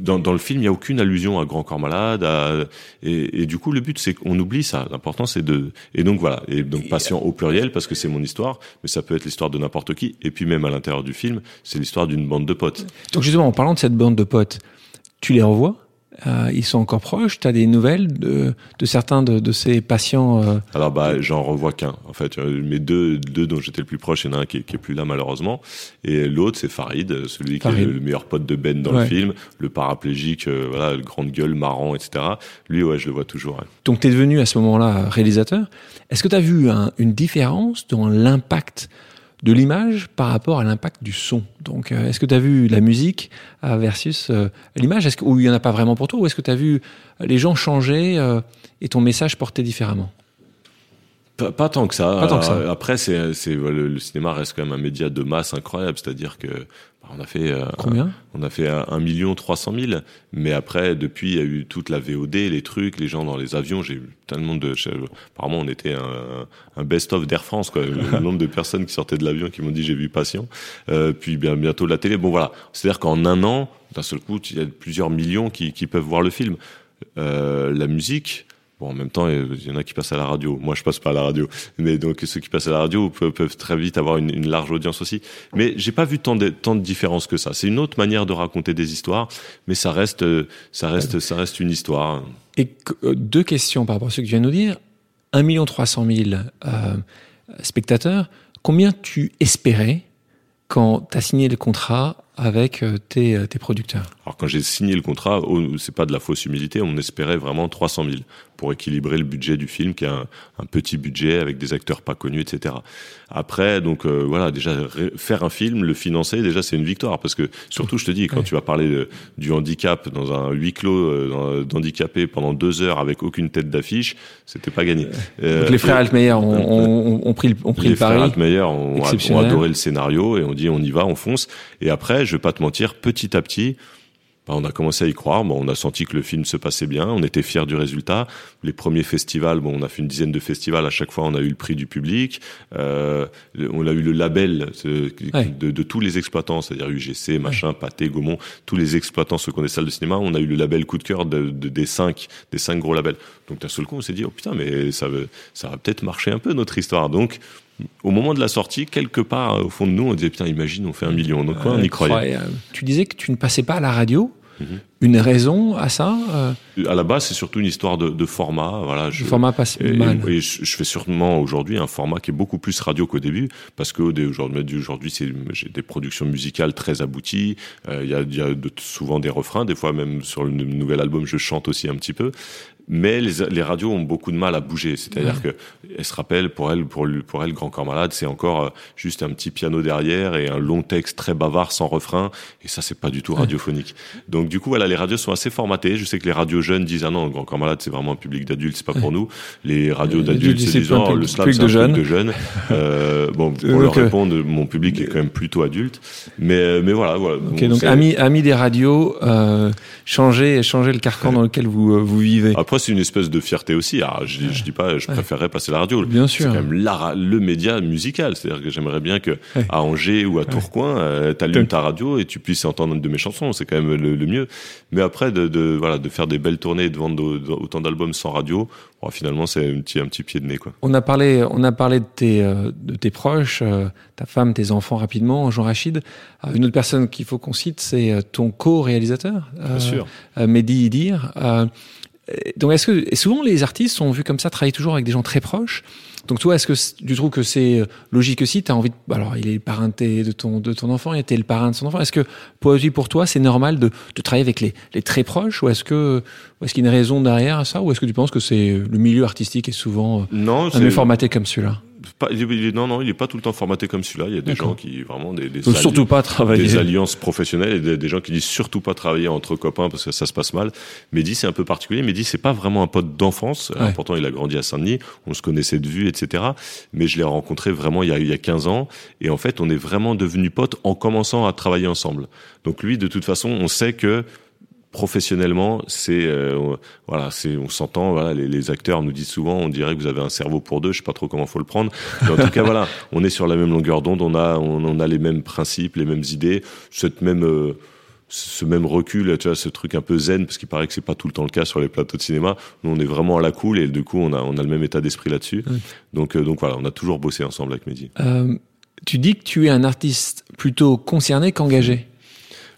dans, dans le film, il y a aucune allusion à Grand Corps Malade. et, et, du coup, le but c'est qu'on oublie ça. L'important c'est de et donc voilà et donc patient au pluriel parce que c'est mon histoire, mais ça peut être l'histoire de n'importe qui. Et puis même à l'intérieur du film, c'est l'histoire d'une bande de potes. Donc justement, en parlant de cette bande de potes, tu les revois? Euh, ils sont encore proches. Tu as des nouvelles de, de certains de, de, ces patients euh... Alors bah j'en revois qu'un. En fait, euh, mes deux, deux dont j'étais le plus proche, il y en a un qui qui est plus là malheureusement, et l'autre c'est Farid, celui qui est le meilleur pote de Ben dans le film, le paraplégique, euh, voilà, le grande gueule, marrant, etc. Lui, ouais, je le vois toujours. Ouais. Donc tu es devenu à ce moment-là réalisateur. Est-ce que tu as vu un, une différence dans l'impact de l'image par rapport à l'impact du son. Donc, euh, est-ce que tu as vu la musique euh, versus euh, l'image? Est-ce où il y en a pas vraiment pour toi Ou est-ce que tu as vu les gens changer et ton message porter différemment? Pas, pas, tant que ça. Pas tant que ça. Après, c'est, c'est le, le, cinéma reste quand même un média de masse incroyable, c'est-à-dire que on a fait euh, combien On a fait un million trois cent mille, mais après depuis il y a eu toute la VOD, les trucs, les gens dans les avions. J'ai eu tellement de. Apparemment on était un, un best-of d'Air France quoi. Le (laughs) nombre de personnes qui sortaient de l'avion qui m'ont dit j'ai vu Patient. Euh, puis bien bientôt la télé. Bon voilà, c'est-à-dire qu'en un an, d'un seul coup, il y a plusieurs millions qui, qui peuvent voir le film. Euh, la musique, Bon, en même temps, il y en a qui passent à la radio. Moi, je passe pas à la radio, mais donc ceux qui passent à la radio peuvent, très vite avoir une, large audience aussi. Mais j'ai pas vu tant de tant différences que ça. C'est une autre manière de raconter des histoires, mais ça reste ça reste ça reste une histoire. Et euh, deux questions par rapport à ce que tu viens de nous dire. 1 million 300 000 euh, spectateurs. Combien tu espérais quand tu as signé le contrat avec euh, euh, tes producteurs? Alors quand j'ai signé le contrat, c'est pas de la fausse humilité, on espérait vraiment 300 000 pour équilibrer le budget du film, qui est un, un petit budget avec des acteurs pas connus, etc. Après, donc euh, voilà, déjà faire un film, le financer, déjà c'est une victoire parce que surtout, je te dis, quand tu vas parler de, du handicap dans un huis clos euh, d'handicapés pendant deux heures avec aucune tête d'affiche, c'était pas gagné. Euh, donc les frères Altmeyer ont, ont, ont, pris le, ont pris les le pari. frères Altmeyer ont, ont adoré le scénario et on dit on y va, on fonce. Et après, je vais pas te mentir, petit à petit, bah, on a commencé à y croire. Bon, on a senti que le film se passait bien. On était fiers du résultat. Les premiers festivals, bon, on a fait une dizaine de festivals. À chaque fois, on a eu le prix du public. Euh, on a eu le label de, ouais. de, de, tous les exploitants, c'est-à-dire UGC, machin, ouais. Pathé, Gaumont, tous les exploitants, ceux qui ont des salles de cinéma. On a eu le label coup de cœur de, de, des cinq, des cinq gros labels. Donc d'un seul coup, on s'est dit, oh putain, mais ça, ça va peut-être marcher un peu notre histoire. Donc au moment de la sortie, quelque part au fond de nous, on disait putain, imagine, on fait un million. Donc quoi, on y croyait. Tu disais que tu ne passais pas à la radio. Mmh. Une raison à ça euh... À la base, c'est surtout une histoire de, de format. Voilà, je, le format passe et, mal. Et, je, je, fais sûrement aujourd'hui un format qui est beaucoup plus radio qu'au début, parce que aujourd'hui, j'ai des productions musicales très abouties. Euh, il y a, y a de, souvent des refrains, des fois même sur le nouvel album, je chante aussi un petit peu mais les, les, radios ont beaucoup de mal à bouger. C'est-à-dire que elle se rappelle pour elle, pour, pour elle, Grand Corps Malade, c'est encore euh, juste un petit piano derrière et un long texte très bavard sans refrain. Et ça, c'est pas du tout radiophonique. Donc du coup, voilà, les radios sont assez formatées. Je sais que les radios jeunes disent ah non, Grand Corps Malade, c'est vraiment un public d'adultes, c'est pas pour nous. Les radios d'adultes, c'est disant le slam, c'est un public de jeunes. (laughs) euh, bon, pour leur euh, répondre, mon public est quand même plutôt adulte. Mais mais voilà, voilà. donc amis amis des radios, euh, changez changez le carcan (laughs) dans lequel vous euh, vous vivez. Après, c'est une espèce de fierté aussi. Alors, je, je dis pas, je préférerais passer la radio. Bien sûr. C'est quand même le média musical. C'est-à-dire que j'aimerais bien que à Angers ou à Tourcoing, euh, t'allumes ta radio et tu puisses entendre une de mes chansons. C'est quand même le, mieux. Mais après, de, de, voilà, de faire des belles tournées et de vendre autant d'albums sans radio, bon, finalement, c'est un petit, un petit pied de nez, quoi. On a parlé, on a parlé de tes, euh, de tes proches, euh, ta femme, tes enfants rapidement, Jean Rachid. une autre personne qu'il faut qu'on cite, c'est ton co-réalisateur. Bien sûr. Mehdi Idir. Donc, est-ce que souvent les artistes sont vus comme ça, travailler toujours avec des gens très proches. Donc toi, est-ce que tu trouves que c'est euh, logique aussi? Tu as envie de... Alors, il est le parrain de ton, de ton enfant, il était le parrain de son enfant. Est-ce que Poésie, pour toi, c'est normal de, de, travailler avec les, les très proches? Ou est-ce que est-ce qu'il y a une raison derrière ça? Ou est-ce que tu penses que c'est le milieu artistique est souvent euh, non, un formaté comme celui-là? Pas, non, non, il est pas tout le temps formaté comme celui-là. Il y a des gens qui vraiment des, des surtout pas travailler. des alliances professionnelles et des, gens qui disent surtout pas travailler entre copains parce que ça se passe mal. Mehdi, c'est un peu particulier. Mehdi, c'est pas vraiment un pote d'enfance. Pourtant, il a grandi à Saint-Denis. On se connaissait de vue, etc. Mais je l'ai rencontré vraiment il y, a, il y a 15 ans. Et en fait, on est vraiment devenus potes en commençant à travailler ensemble. Donc lui, de toute façon, on sait que professionnellement, c'est euh, voilà, c'est on s'entend. Voilà, les, les, acteurs nous disent souvent, on dirait que vous avez un cerveau pour deux. Je sais pas trop comment faut le prendre. Mais en tout cas, (laughs) voilà, on est sur la même longueur d'onde. On a on, a les mêmes principes, les mêmes idées, cette même euh, ce même recul, tu vois, ce truc un peu zen, parce qu'il paraît que c'est pas tout le temps le cas sur les plateaux de cinéma. Nous, on est vraiment à la cool et du coup, on a on a le même état d'esprit là-dessus. Donc euh, donc voilà, on a toujours bossé ensemble avec Mehdi. tu dis que tu es un artiste plutôt concerné qu'engagé.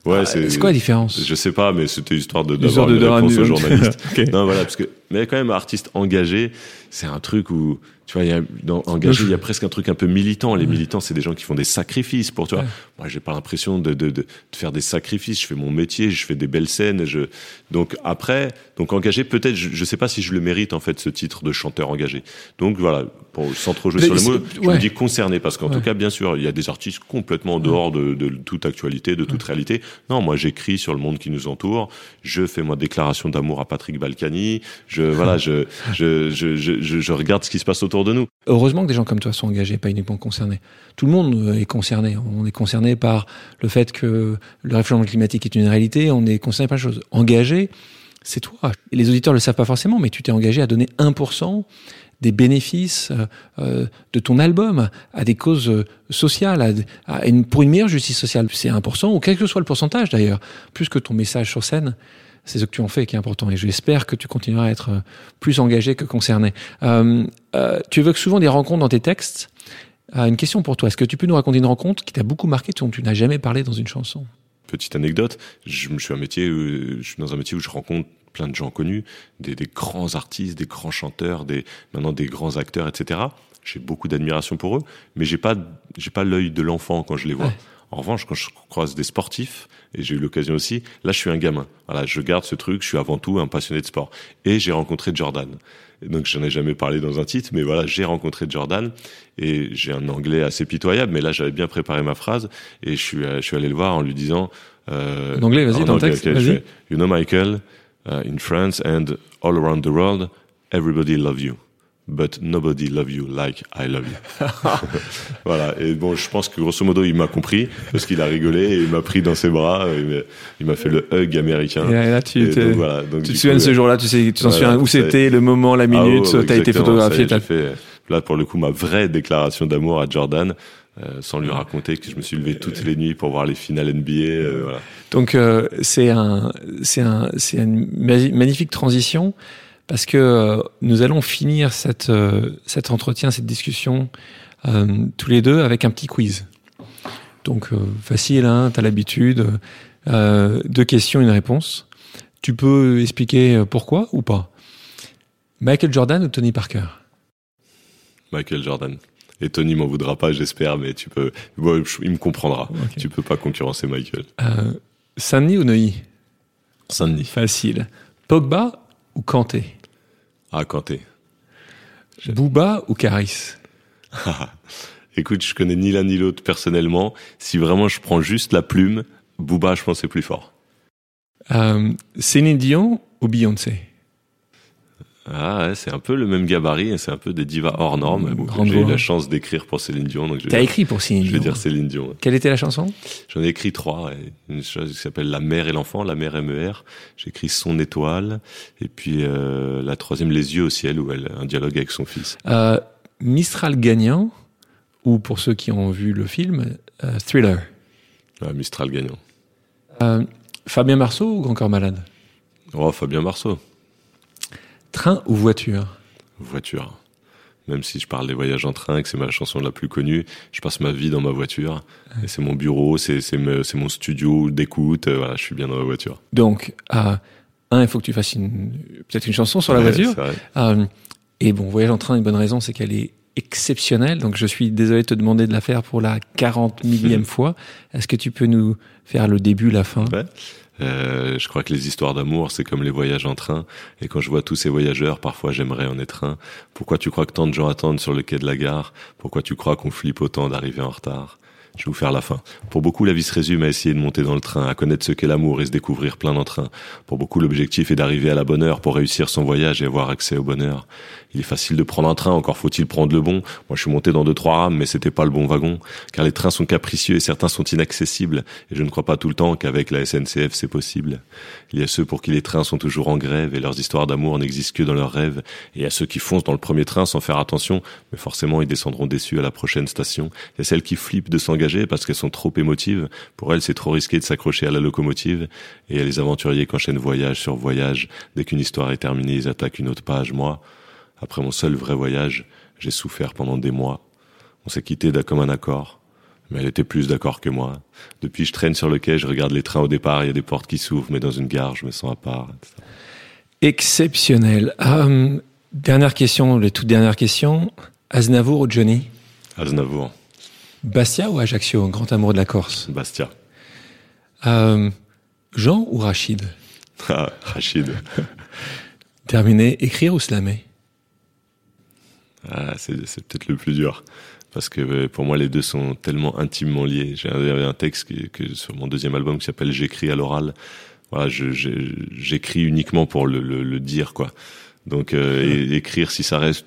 Ouais, ah, c'est quoi la différence Je sais pas, mais c'était histoire de d'avoir une réponse aux journalistes. (laughs) Non, voilà, parce que mais quand même artiste engagé, c'est un truc où tu vois, il y a, dans engagé, il y a presque un truc un peu militant. Les militants, c'est des gens qui font des sacrifices pour toi. Moi, j'ai pas l'impression de, de, de, faire des sacrifices. Je fais mon métier, je fais des belles scènes. Je... Donc après, donc engagé, peut-être, je, je sais pas si je le mérite en fait ce titre de chanteur engagé. Donc voilà, pour, sans trop jouer sur le mot, je me dis concerné parce qu'en tout cas, bien sûr, il y a des artistes complètement en dehors de, de, toute actualité, de toute réalité. Non, moi, j'écris sur le monde qui nous entoure. Je fais moi déclaration d'amour à Patrick Balkany. Je voilà, (laughs) je, je, je, je, je regarde ce qui se passe autour de nous. Heureusement que des gens comme toi sont engagés, pas uniquement concernés. Tout le monde euh, est concerné. On est concerné par le fait que le réchauffement climatique est une réalité. On est concerné par la chose. Engagé, c'est toi. les auditeurs le savent pas forcément, mais tu t'es engagé à donner 1% des bénéfices euh, euh, de ton album à des causes sociales, à, une, pour une meilleure justice sociale. C'est 1%, ou quel que soit le pourcentage d'ailleurs, plus que ton message sur scène c'est ce que tu en fais qui est important. Et j'espère que tu continueras à être euh, plus engagé que concerné. Euh, euh, tu évoques souvent des rencontres dans tes textes. Euh, une question pour toi. Est-ce que tu peux nous raconter une rencontre qui t'a beaucoup marqué, dont tu n'as jamais parlé dans une chanson? Petite anecdote. Je, je suis un métier, je suis dans un métier où je rencontre plein de gens connus, des, des grands artistes, des grands chanteurs, des maintenant des grands acteurs, etc. J'ai beaucoup d'admiration pour eux, mais j'ai pas j'ai pas l'œil de l'enfant quand je les vois. En revanche, quand je croise des sportifs, et j'ai eu l'occasion aussi, là, je suis un gamin. Voilà, je garde ce truc, je suis avant tout un passionné de sport. Et j'ai rencontré Jordan. Donc, j'en ai jamais parlé dans un titre, mais voilà, j'ai rencontré Jordan et j'ai un anglais assez pitoyable, mais là, j'avais bien préparé ma phrase et je suis, je suis allé le voir en lui disant, euh, en anglais, vas-y, dans le texte, vas-y. You know, Michael, uh, in France and all around the world, everybody loves you but nobody love you like I love you. (laughs) voilà. Et bon, je pense que grosso modo, il m'a compris parce qu'il a rigolé et il m'a pris dans ses bras. Il m'a fait le hug américain. Et là, tu, et voilà, donc, tu te souviens de ce jour-là Tu sais, tu t'en souviens où c'était, le moment, la minute ah, T'as été photographié. T'as fait là pour le coup ma vraie déclaration d'amour à Jordan. Euh, sans lui raconter que je me suis levé toutes les nuits pour voir les finales NBA. Euh, voilà. Donc euh, c'est un, c'est un, c'est une magnifique transition parce que euh, nous allons finir cette, euh, cet entretien, cette discussion euh, tous les deux avec un petit quiz. Donc facile, hein, tu as l'habitude. deux questions, une réponse. Tu peux expliquer pourquoi ou pas? Michael Jordan ou Tony Parker? Michael Jordan. Et Tony m'en voudra pas, j'espère, mais tu peux. il me comprendra. Tu peux pas concurrencer Michael. Euh, Saint-Denis ou Neuilly? Saint-Denis. Facile. Pogba ou Kanté? Ah, Kanté. Booba ou Caris? Écoute, je connais ni l'un ni l'autre personnellement. Si vraiment je prends juste la plume, Booba, je pense, c'est plus fort. Euh, Céline Dion ou Beyoncé? Ah, ouais, c'est un peu le même gabarit, c'est un peu des divas hors normes. Bon, Grande J'ai eu la chance d'écrire pour Céline Dion, donc T'as écrit pour Céline je vais Dion. dire Céline Dion. Quelle était la chanson? J'en ai écrit trois. ouais. Une chose qui s'appelle La mère et l'enfant, La mère MER. J'ai écrit Son étoile. Et puis euh, la troisième, Les yeux au ciel, où elle a un dialogue avec son fils. Euh, Mistral gagnant ou pour ceux qui ont vu le film, euh, Thriller Mistral gagnant. Euh, Fabien Marceau ou Grand Corps Malade? Oh, Fabien Marceau. Train ou voiture? Voiture. Même si je parle des voyages en train, que c'est ma chanson la plus connue, je passe ma vie dans ma voiture. Et c'est mon bureau, c'est mon studio d'écoute. euh, Voilà, je suis bien dans ma voiture. Donc, euh, un, il faut que tu fasses peut-être une chanson sur la Ouais, voiture. Euh, et bon, Voyage en train, une bonne raison, c'est qu'elle est exceptionnelle. Donc, je suis désolé de te demander de la faire pour la 40 millième (laughs) fois. Est-ce que tu peux nous faire le début, la fin? Ouais. Euh, je crois que les histoires d'amour, c'est comme les voyages en train. Et quand je vois tous ces voyageurs, parfois j'aimerais en être un. Pourquoi tu crois que tant de gens attendent sur le quai de la gare? Pourquoi tu crois qu'on flippe autant d'arriver en retard? Je vais vous faire la fin. Pour beaucoup, la vie se résume à essayer de monter dans le train, à connaître ce qu'est l'amour et se découvrir plein d'entrain. Pour beaucoup, l'objectif est d'arriver à la bonne heure pour réussir son voyage et avoir accès au bonheur. Il est facile de prendre un train, encore faut-il prendre le bon. Moi, je suis monté dans deux, trois rames, mais c'était pas le bon wagon. Car les trains sont capricieux et certains sont inaccessibles. Et je ne crois pas tout le temps qu'avec la SNCF, c'est possible. Il y a ceux pour qui les trains sont toujours en grève et leurs histoires d'amour n'existent que dans leurs rêves. Et il y a ceux qui foncent dans le premier train sans faire attention, mais forcément ils descendront déçus à la prochaine station. Il y a celles qui flippent de s'engager parce qu'elles sont trop émotives. Pour elles, c'est trop risqué de s'accrocher à la locomotive. Et il y a les aventuriers qui enchaînent voyage sur voyage. Dès qu'une histoire est terminée, ils attaquent une autre page. Moi, après mon seul vrai voyage, j'ai souffert pendant des mois. On s'est quitté d'un comme un accord, mais elle était plus d'accord que moi. Depuis, je traîne sur le quai, je regarde les trains au départ, il y a des portes qui s'ouvrent, mais dans une gare, je me sens à part. etc. Exceptionnel. Euh, dernière question, les toutes dernières questions. Aznavour ou Johnny? Aznavour, Bastia ou Ajaccio, grand amour de la Corse? Bastia, Euh, Jean ou Rachid? Ah, Rachid. (laughs) Terminé, écrire ou slammer Ah, c'est peut-être le plus dur. Parce que euh, pour moi, les deux sont tellement intimement liés. J'ai un, texte que, sur mon deuxième album qui s'appelle J'écris à l'oral. Voilà, j'écris uniquement pour le, le- le dire, quoi. Donc, euh, écrire, si ça reste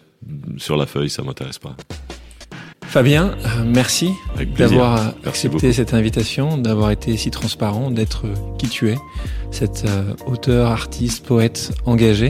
sur la feuille, ça m'intéresse pas. Fabien, euh, merci d'avoir accepté beaucoup. cette invitation, d'avoir été si transparent, d'être qui tu es, cet euh, auteur, artiste, poète engagé.